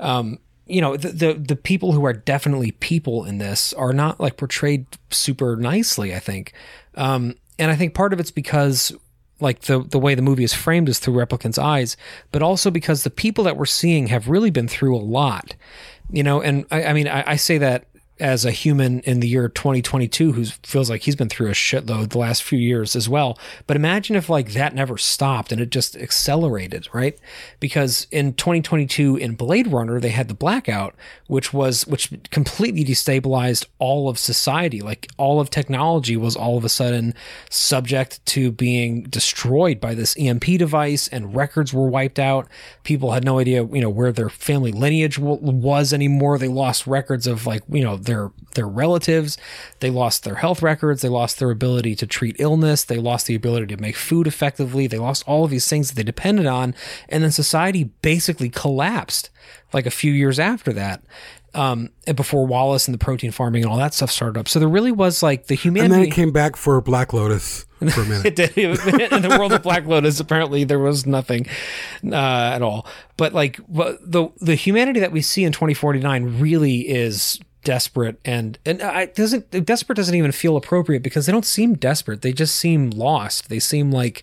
Um, you know the, the the people who are definitely people in this are not like portrayed super nicely i think um and i think part of it's because like the the way the movie is framed is through replicants eyes but also because the people that we're seeing have really been through a lot you know and i, I mean I, I say that as a human in the year 2022 who feels like he's been through a shitload the last few years as well. But imagine if like that never stopped and it just accelerated, right? Because in 2022 in Blade Runner they had the blackout, which was which completely destabilized all of society. Like all of technology was all of a sudden subject to being destroyed by this EMP device, and records were wiped out. People had no idea, you know, where their family lineage was anymore. They lost records of like, you know, their their relatives. They lost their health records. They lost their ability to treat illness. They lost the ability to make food effectively. They lost all of these things that they depended on, and then society basically collapsed like a few years after that. Um, and before Wallace and the protein farming and all that stuff started up. So there really was like the humanity. And then it came back for Black Lotus for a minute. It did. In the world of Black Lotus, apparently there was nothing uh, at all. But like the the humanity that we see in 2049 really is desperate and and I doesn't desperate doesn't even feel appropriate because they don't seem desperate. They just seem lost. They seem like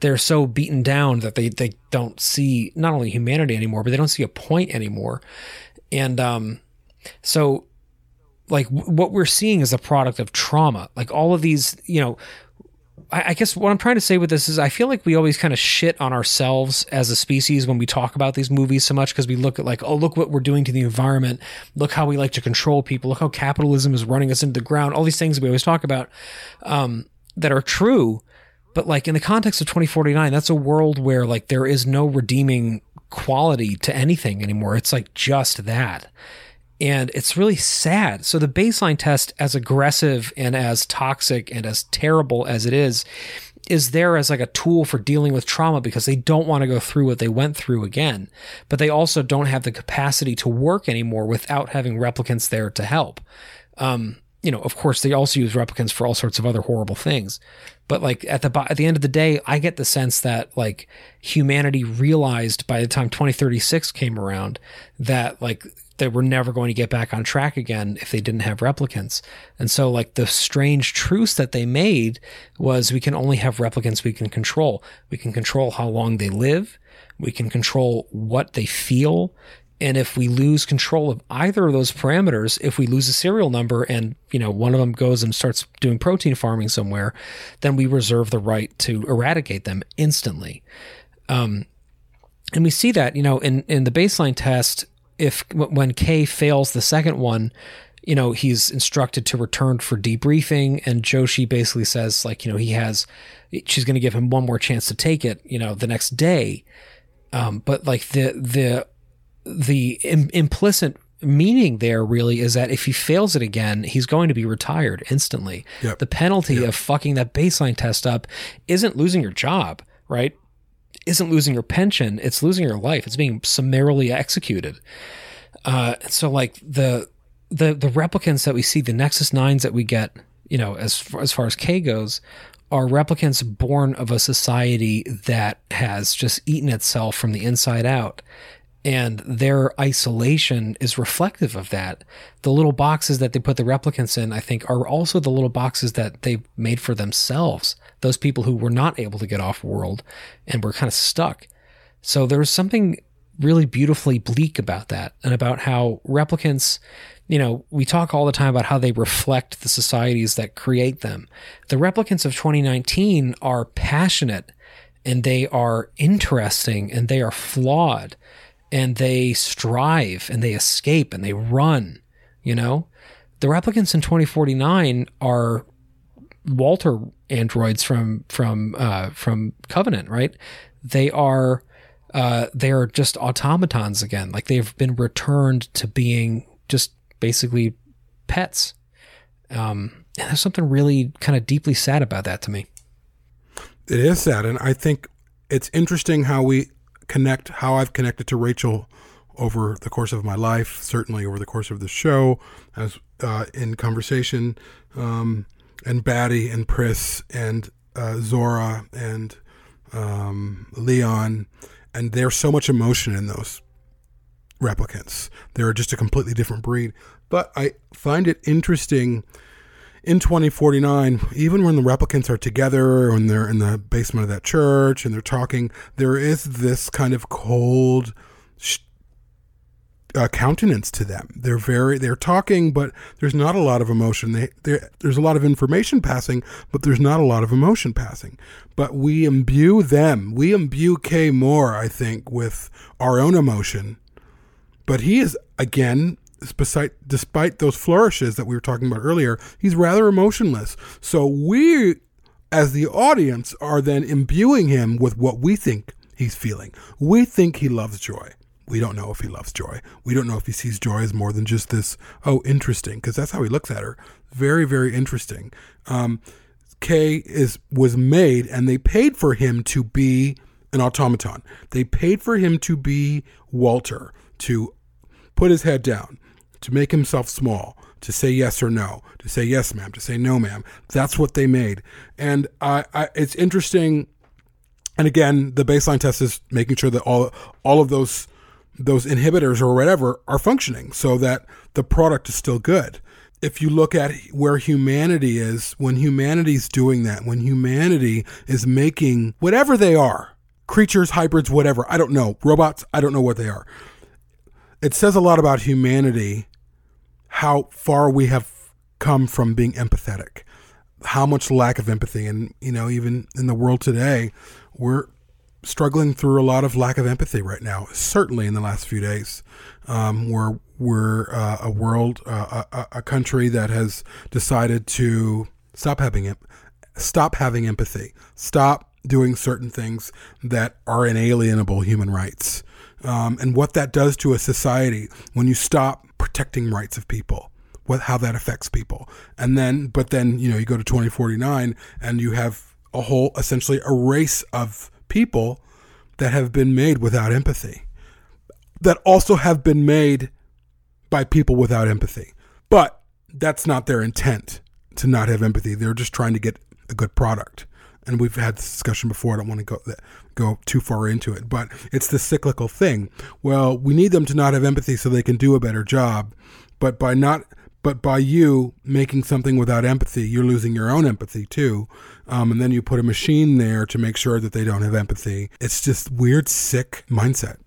they're so beaten down that they they don't see not only humanity anymore, but they don't see a point anymore. And um, so like w- what we're seeing is a product of trauma. Like all of these, you know, I, guess what I'm trying to say with this is I feel like we always kind of shit on ourselves as a species when we talk about these movies so much because we look at like, oh, look what we're doing to the environment. Look how we like to control people. Look how capitalism is running us into the ground. All these things we always talk about um, that are true. But like in the context of 2049, that's a world where like there is no redeeming quality to anything anymore. It's like just that And it's really sad. So the baseline test, as aggressive and as toxic and as terrible as it is, is there as like a tool for dealing with trauma because they don't want to go through what they went through again. But they also don't have the capacity to work anymore without having replicants there to help. Um, you know, of course, they also use replicants for all sorts of other horrible things. But like at the at the end of the day, I get the sense that like humanity realized by the time 2036 came around that like they were never going to get back on track again if they didn't have replicants. And so like the strange truce that they made was we can only have replicants we can control. We can control how long they live. We can control what they feel. And if we lose control of either of those parameters, if we lose a serial number and, you know, one of them goes and starts doing protein farming somewhere, then we reserve the right to eradicate them instantly. Um, and we see that, you know, in, in the baseline test, if when K fails the second one, you know, he's instructed to return for debriefing. And Joshi basically says, like, you know, he has, she's going to give him one more chance to take it, you know, the next day. Um, but like the, the, the Im- implicit meaning there really is that if he fails it again, he's going to be retired instantly. Yep. The penalty of fucking that baseline test up isn't losing your job, right? Isn't losing your pension, it's losing your life. It's being summarily executed. Uh, so like the the the replicants that we see, the Nexus Nines that we get, you know, as far, as far as K goes, are replicants born of a society that has just eaten itself from the inside out and their isolation is reflective of that. The little boxes that they put the replicants in, I think, are also the little boxes that they made for themselves. Those people who were not able to get off world and were kind of stuck. So there's something really beautifully bleak about that and about how replicants, you know, we talk all the time about how they reflect the societies that create them. The replicants of 2019 are passionate and they are interesting and they are flawed and they strive and they escape and they run, you know? The replicants in 2049 are Walter androids from from uh, from Covenant, right? They are uh, they are just automatons again. Like they've been returned to being just basically pets. Um, and there's something really kind of deeply sad about that to me. It is sad, and I think it's interesting how we connect, how I've connected to Rachael over the course of my life, certainly over the course of the show, as uh, in conversation, um, and Batty and Pris and uh, Zhora and um, Leon, and there's so much emotion in those replicants. They're just a completely different breed. But I find it interesting in 2049, even when the replicants are together, and they're in the basement of that church and they're talking, there is this kind of cold uh, countenance to them. They're very, they're talking, but there's not a lot of emotion. They, there's a lot of information passing, but there's not a lot of emotion passing. But we imbue them, we imbue K more, I think, with our own emotion. But he is, again, despite despite those flourishes that we were talking about earlier, he's rather emotionless. So we, as the audience, are then imbuing him with what we think he's feeling. We think he loves Joi. We don't know if he loves Joi. We don't know if he sees Joi as more than just this. Oh, interesting, because that's how he looks at her. Very, very interesting. Um, is was made, and they paid for him to be an automaton. They paid for him to be Walter, to put his head down, to make himself small, to say yes or no, to say yes, ma'am, to say no, ma'am. That's what they made. And I, I, it's interesting. And again, the baseline test is making sure that all all of those those inhibitors or whatever are functioning so that the product is still good. If you look at where humanity is, when humanity's doing that, when humanity is making whatever they are, creatures, hybrids, whatever, I don't know, robots, I don't know what they are. It says a lot about humanity, how far we have come from being empathetic, how much lack of empathy. And, you know, even in the world today, we're struggling through a lot of lack of empathy right now, certainly in the last few days. Um, we're we're uh, a world, uh, a, a country that has decided to stop having it, stop having empathy, stop doing certain things that are inalienable human rights. um, and what that does to a society when you stop protecting rights of people what how that affects people and then but then you know you go to 2049 and you have a whole essentially a race of people that have been made without empathy that also have been made by people without empathy but that's not their intent to not have empathy they're just trying to get a good product and we've had this discussion before. I don't want to go go too far into it, but it's the cyclical thing. Well, we need them to not have empathy so they can do a better job, but by not but by you making something without empathy, you're losing your own empathy too. Um, and then you put a machine there to make sure that they don't have empathy. It's just weird, sick mindset.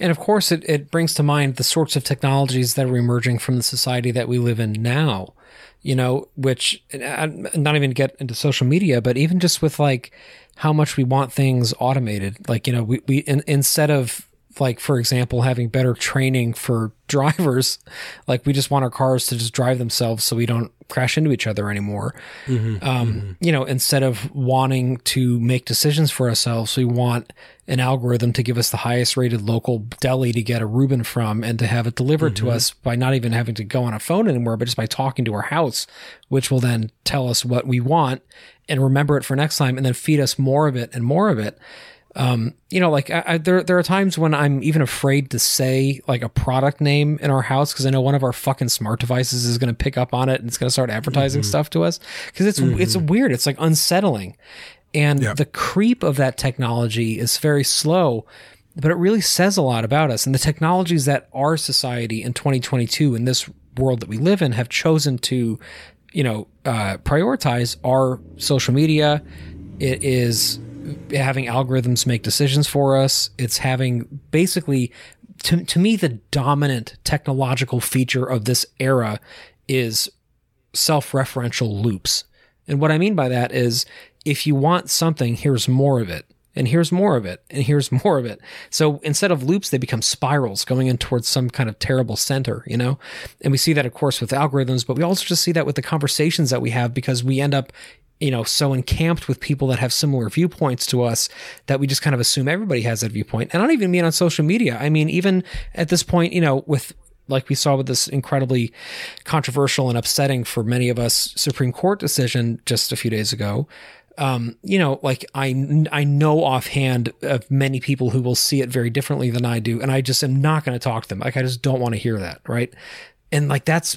And of course, it, it brings to mind the sorts of technologies that are emerging from the society that we live in now you know, which not even get into social media, but even just with like how much we want things automated. Like, you know, we, we in, instead of like, for example, having better training for drivers, like we just want our cars to just drive themselves so we don't crash into each other anymore. Mm-hmm, um, mm-hmm. You know, instead of wanting to make decisions for ourselves, we want an algorithm to give us the highest rated local deli to get a Reuben from and to have it delivered mm-hmm. to us by not even having to go on a phone anymore, but just by talking to our house, which will then tell us what we want and remember it for next time and then feed us more of it and more of it. Um, you know, like I, I, there, there are times when I'm even afraid to say like a product name in our house because I know one of our fucking smart devices is going to pick up on it and it's going to start advertising mm-hmm. stuff to us because it's mm-hmm. it's weird. It's like unsettling, and the creep of that technology is very slow, but it really says a lot about us and the technologies that our society in 2022 in this world that we live in have chosen to, you know, uh, prioritize our social media. It is having algorithms make decisions for us. It's having basically, to, to me, the dominant technological feature of this era is self referential loops. And what I mean by that is if you want something, here's more of it. And here's more of it, and here's more of it. So instead of loops, they become spirals going in towards some kind of terrible center, you know? And we see that, of course, with algorithms, but we also just see that with the conversations that we have because we end up you know, so encamped with people that have similar viewpoints to us that we just kind of assume everybody has that viewpoint. And I don't even mean on social media. I mean, even at this point, you know, with like we saw with this incredibly controversial and upsetting for many of us Supreme Court decision just a few days ago. Um, you know, like I, I know offhand of many people who will see it very differently than I do. And I just am not going to talk to them. Like, I just don't want to hear that. Right. And like, that's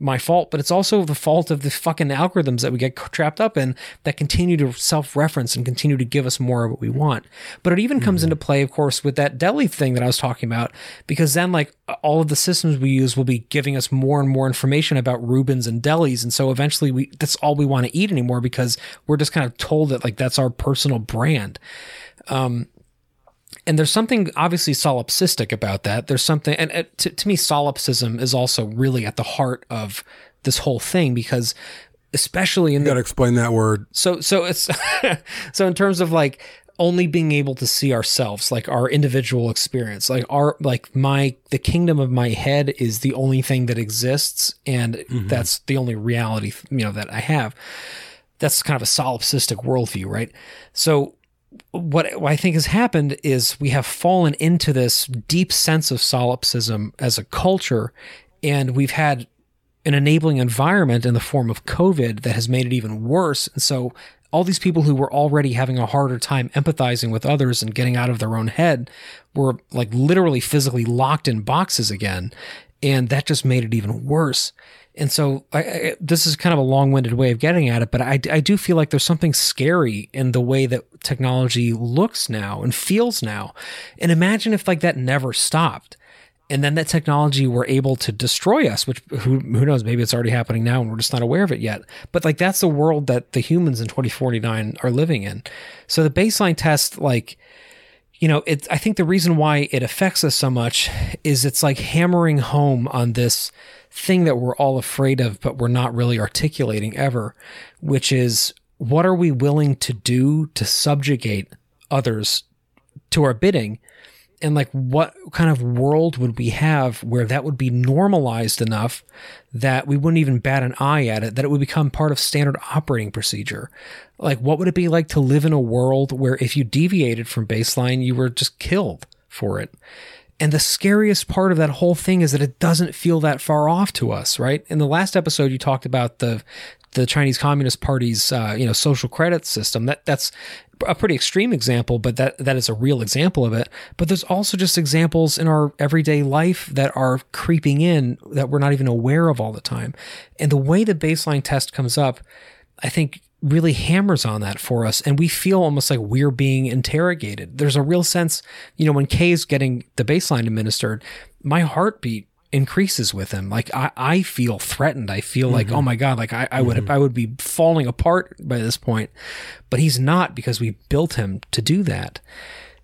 my fault, but it's also the fault of the fucking algorithms that we get trapped up in that continue to self reference and continue to give us more of what we want. But it even mm-hmm. comes into play, of course, with that deli thing that I was talking about, because then, like, all of the systems we use will be giving us more and more information about Reubens and delis. And so eventually, we that's all we want to eat anymore because we're just kind of told that, like, that's our personal brand. Um, and there's something obviously solipsistic about that. There's something, and uh, to, to me, solipsism is also really at the heart of this whole thing because, especially in you got to explain that word. So, so it's so in terms of like only being able to see ourselves, like our individual experience, like our like my the kingdom of my head is the only thing that exists, and mm-hmm. that's the only reality you know that I have. That's kind of a solipsistic worldview, right? So what I think has happened is we have fallen into this deep sense of solipsism as a culture, and we've had an enabling environment in the form of COVID that has made it even worse. And so, all these people who were already having a harder time empathizing with others and getting out of their own head were like literally physically locked in boxes again. And that just made it even worse. And so I, I, this is kind of a long-winded way of getting at it, but I, I do feel like there's something scary in the way that technology looks now and feels now. And imagine if like that never stopped. And then that technology were able to destroy us, which who, who knows, maybe it's already happening now and we're just not aware of it yet. But like that's the world that the humans in 2049 are living in. So the baseline test, like, you know, it, I think the reason why it affects us so much is it's like hammering home on this thing that we're all afraid of, but we're not really articulating ever, which is what are we willing to do to subjugate others to our bidding? And like, what kind of world would we have where that would be normalized enough that we wouldn't even bat an eye at it, that it would become part of standard operating procedure? Like, what would it be like to live in a world where if you deviated from baseline, you were just killed? for it. And the scariest part of that whole thing is that it doesn't feel that far off to us, right? In the last episode, you talked about the the Chinese Communist Party's uh, you know social credit system. That that's a pretty extreme example, but that that is a real example of it. But there's also just examples in our everyday life that are creeping in that we're not even aware of all the time. And the way the baseline test comes up, I think really hammers on that for us and we feel almost like we're being interrogated. There's a real sense, you know, when Kay's getting the baseline administered, my heartbeat increases with him. Like I, I feel threatened. I feel like, oh my God, like I, I would I would be falling apart by this point. But he's not because we built him to do that.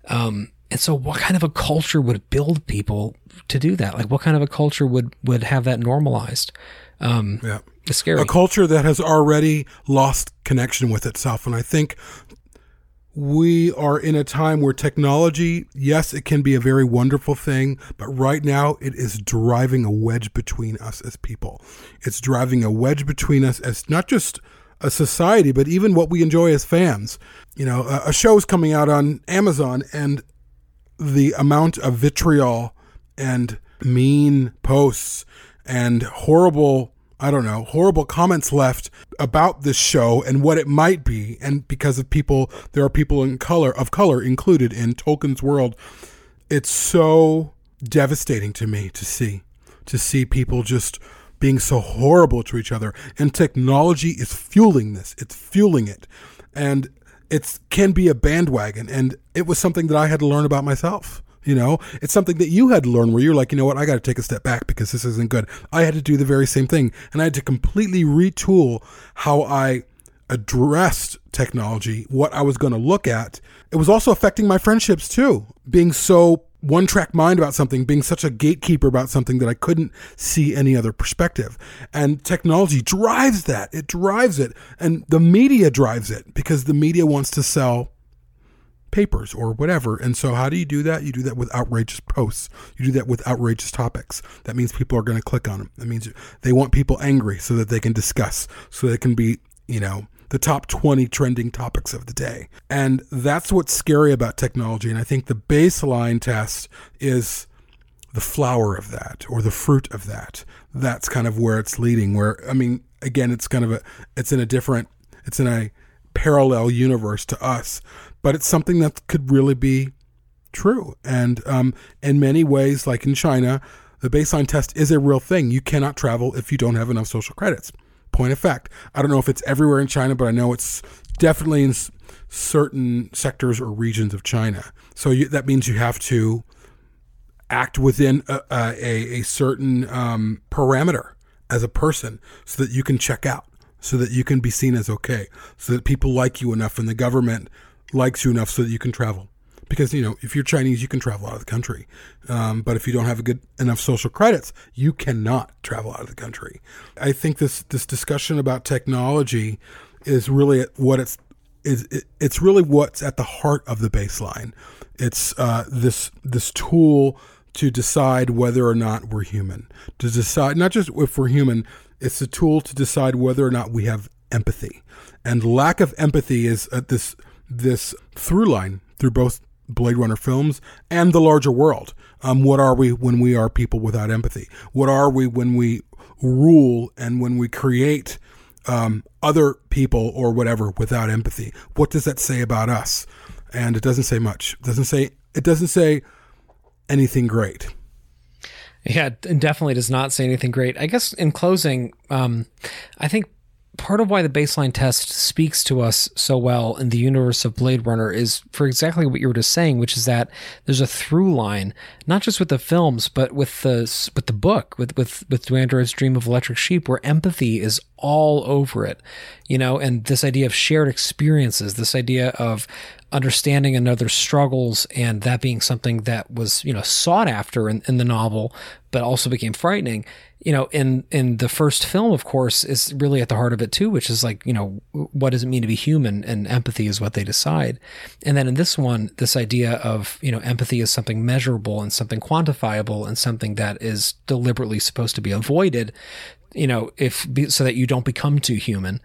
Um and so what kind of a culture would build people to do that? Like what kind of a culture would would have that normalized? Um Yeah. it's scary. a culture that has already lost connection with itself. And I think we are in a time where technology, yes, it can be a very wonderful thing, but right now it is driving a wedge between us as people. It's driving a wedge between us as not just a society, but even what we enjoy as fans. You know, a, a show's coming out on Amazon and the amount of vitriol and mean posts and horrible I don't know, horrible comments left about this show and what it might be and because of people there are people in color of color included in Tolkien's world. It's so devastating to me to see to see people just being so horrible to each other and technology is fueling this. It's fueling it. And it can be a bandwagon and it was something that I had to learn about myself. You know, it's something that you had to learn where you're like, you know what, I got to take a step back because this isn't good. I had to do the very same thing. And I had to completely retool how I addressed technology, what I was going to look at. It was also affecting my friendships too, being so one track mind about something, being such a gatekeeper about something that I couldn't see any other perspective. And technology drives that. It drives it. And the media drives it because the media wants to sell papers or whatever. And so, how do you do that? You do that with outrageous posts. You do that with outrageous topics. That means people are going to click on them. That means they want people angry so that they can discuss, so they can be, you know, the top 20 trending topics of the day. And that's what's scary about technology. And I think the baseline test is the flower of that or the fruit of that. That's kind of where it's leading. Where, I mean, again, it's kind of a, it's in a different, it's in a parallel universe to us, but it's something that could really be true. And um, in many ways, like in China, the baseline test is a real thing. You cannot travel if you don't have enough social credits. Point of fact. I don't know if it's everywhere in China, but I know it's definitely in certain sectors or regions of China. So you, that means you have to act within a, a, a certain um, parameter as a person so that you can check out, so that you can be seen as okay, so that people like you enough and the government likes you enough so that you can travel. Because you know, if you're Chinese, you can travel out of the country, um, but if you don't have a good enough social credits, you cannot travel out of the country. I think this this discussion about technology is really what it's is it, it's really what's at the heart of the baseline. It's uh, this this tool to decide whether or not we're human. To decide not just if we're human, it's a tool to decide whether or not we have empathy. And lack of empathy is uh, this this through line through both Blade Runner films and the larger world. Um, what are we when we are people without empathy? What are we when we rule and when we create um, other people or whatever without empathy? What does that say about us? And it doesn't say much. It doesn't say it doesn't say anything great. Yeah, it definitely does not say anything great. I guess in closing, um, I think part of why the baseline test speaks to us so well in the universe of Blade Runner is for exactly what you were just saying, which is that there's a through line, not just with the films, but with the with the book, with with with Do Dream of Electric Sheep, where empathy is all over it, you know, and this idea of shared experiences, this idea of understanding another's struggles and that being something that was you know sought after in, in the novel but also became frightening. You know in in the first film of course is really at the heart of it too which is like you know what does it mean to be human? And empathy is what they decide. And then in this one this idea of you know empathy is something measurable and something quantifiable and something that is deliberately supposed to be avoided you know if so that you don't become too human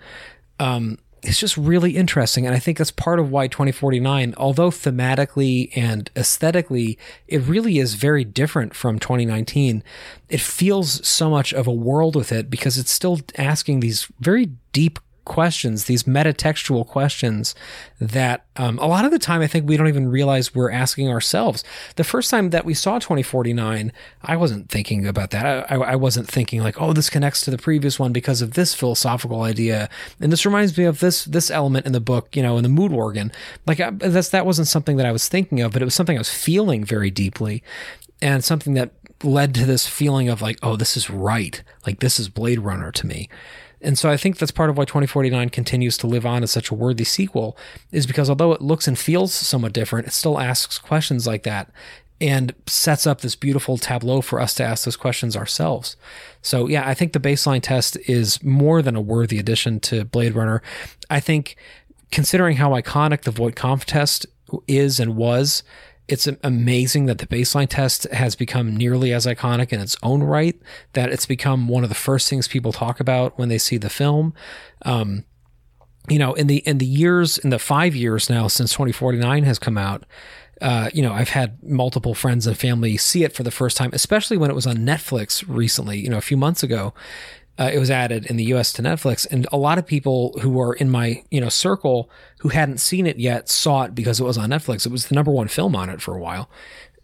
um it's just really interesting. And I think that's part of why 2049, although thematically and aesthetically, it really is very different from 2019. It feels so much of a world with it because it's still asking these very deep questions, these metatextual questions that um, a lot of the time I think we don't even realize we're asking ourselves. The first time that we saw 2049, I wasn't thinking about that. I, I wasn't thinking like, oh, this connects to the previous one because of this philosophical idea, and this reminds me of this this element in the book, you know, in the mood organ. Like I, that's that wasn't something that I was thinking of, but it was something I was feeling very deeply, and something that led to this feeling of like, oh, this is right. Like this is Blade Runner to me. And so I think that's part of why 2049 continues to live on as such a worthy sequel, is because although it looks and feels somewhat different, it still asks questions like that and sets up this beautiful tableau for us to ask those questions ourselves. So yeah, I think the baseline test is more than a worthy addition to Blade Runner. I think considering how iconic the Voight-Kampff test is and was, it's amazing that the baseline test has become nearly as iconic in its own right, that it's become one of the first things people talk about when they see the film. Um, you know, in the in the years in the five years now since 2049 has come out, uh, you know, I've had multiple friends and family see it for the first time, especially when it was on Netflix recently, you know, a few months ago uh, it was added in the US to Netflix. And a lot of people who are in my, you know, circle who hadn't seen it yet saw it because it was on Netflix. It was the number one film on it for a while.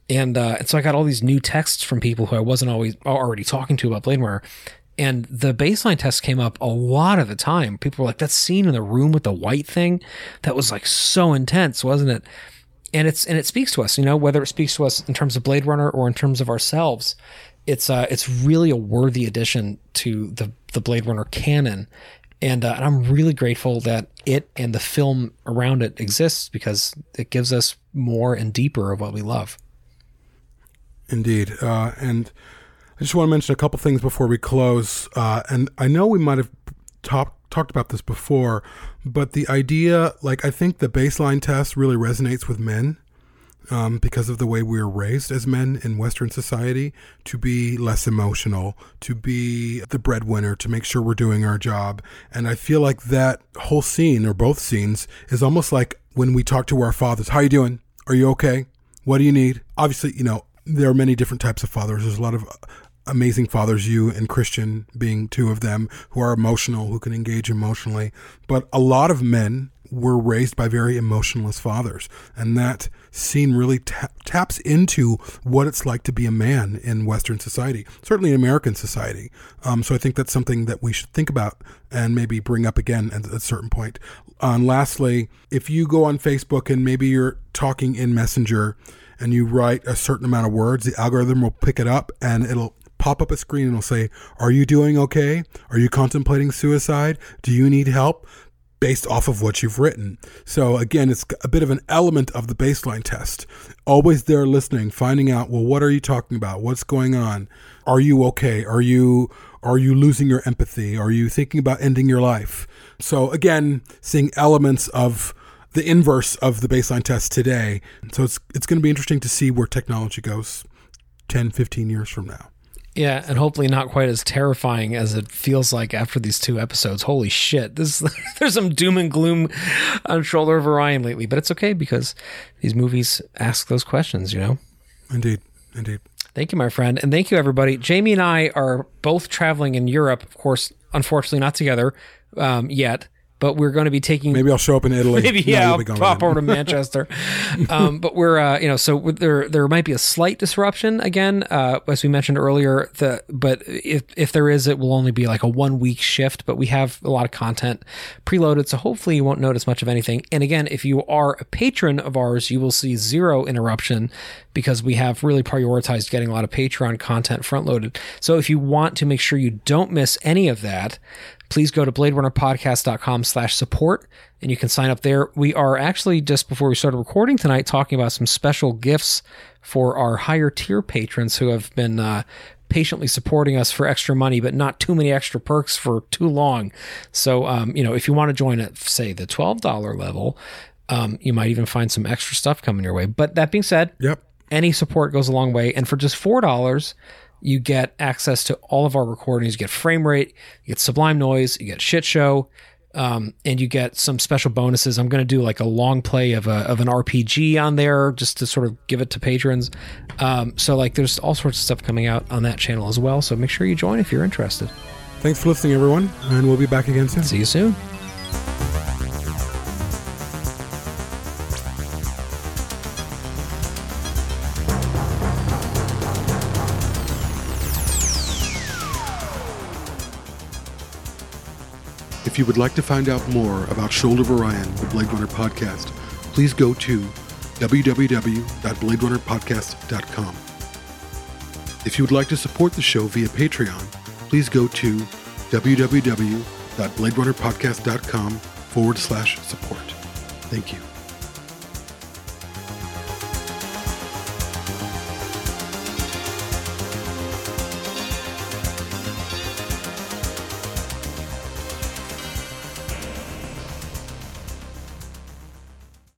And, uh, and so I got all these new texts from people who I wasn't always already talking to about Blade Runner. And the baseline test came up a lot of the time. People were like, that scene in the room with the white thing, that was like so intense, wasn't it? And it's and it speaks to us, you know, whether it speaks to us in terms of Blade Runner or in terms of ourselves it's uh, it's really a worthy addition to the the Blade Runner canon, and, uh, and I'm really grateful that it and the film around it exists because it gives us more and deeper of what we love. Indeed, uh, and I just want to mention a couple things before we close. Uh, and I know we might have talked talked about this before, but the idea, like I think the baseline test really resonates with men um, because of the way we are raised as men in Western society to be less emotional, to be the breadwinner, to make sure we're doing our job. And I feel like that whole scene or both scenes is almost like when we talk to our fathers, how you doing? Are you okay? What do you need? Obviously, you know, there are many different types of fathers. There's a lot of amazing fathers, you and Christian being two of them, who are emotional, who can engage emotionally. But a lot of men were raised by very emotionless fathers. And that scene really ta- taps into what it's like to be a man in Western society, certainly in American society. Um, so I think that's something that we should think about and maybe bring up again at a certain point. Uh, and lastly, if you go on Facebook and maybe you're talking in Messenger and you write a certain amount of words, the algorithm will pick it up and it'll pop up a screen and it'll say, Are you doing okay? Are you contemplating suicide? Do you need help? Based off of what you've written. So again, it's a bit of an element of the baseline test. Always there listening, finding out, well, what are you talking about? What's going on? Are you okay? Are you are you losing your empathy? Are you thinking about ending your life? So again, seeing elements of the inverse of the baseline test today. So it's it's going to be interesting to see where technology goes 10, 15 years from now. Yeah, and hopefully not quite as terrifying as it feels like after these two episodes. Holy shit. This there's some doom and gloom on Shoulder of Orion lately, but it's okay because these movies ask those questions, you know. Indeed. Indeed. Thank you, my friend. And thank you everybody. Jamie and I are both traveling in Europe, of course, unfortunately not together um, yet but we're going to be taking. Maybe I'll show up in Italy. Maybe no, yeah, I'll pop over to Manchester. um, but we're uh, you know so there there might be a slight disruption again uh, as we mentioned earlier. The but if if there is, it will only be like a one week shift. But we have a lot of content preloaded, so hopefully you won't notice much of anything. And again, if you are a patron of ours, you will see zero interruption because we have really prioritized getting a lot of Patreon content front loaded. So if you want to make sure you don't miss any of that, please go to bladerunnerpodcast.com slash support and you can sign up there. We are actually just before we started recording tonight talking about some special gifts for our higher tier patrons who have been uh, patiently supporting us for extra money, but not too many extra perks for too long. So, um, you know, if you want to join at say the $12 level, um, you might even find some extra stuff coming your way. But that being said, yep. any support goes a long way. And for just $4, you get access to all of our recordings. You get frame rate, you get sublime noise, you get shit show, Um, and you get some special bonuses. I'm going to do like a long play of a of an RPG on there just to sort of give it to patrons. Um, so like there's all sorts of stuff coming out on that channel as well. So make sure you join if you're interested. Thanks for listening, everyone, and we'll be back again soon. See you soon. If you would like to find out more about Shoulder of Orion, the Blade Runner podcast, please go to www.bladerunnerpodcast.com. If you would like to support the show via Patreon, please go to www.bladerunnerpodcast.com forward slash support. Thank you.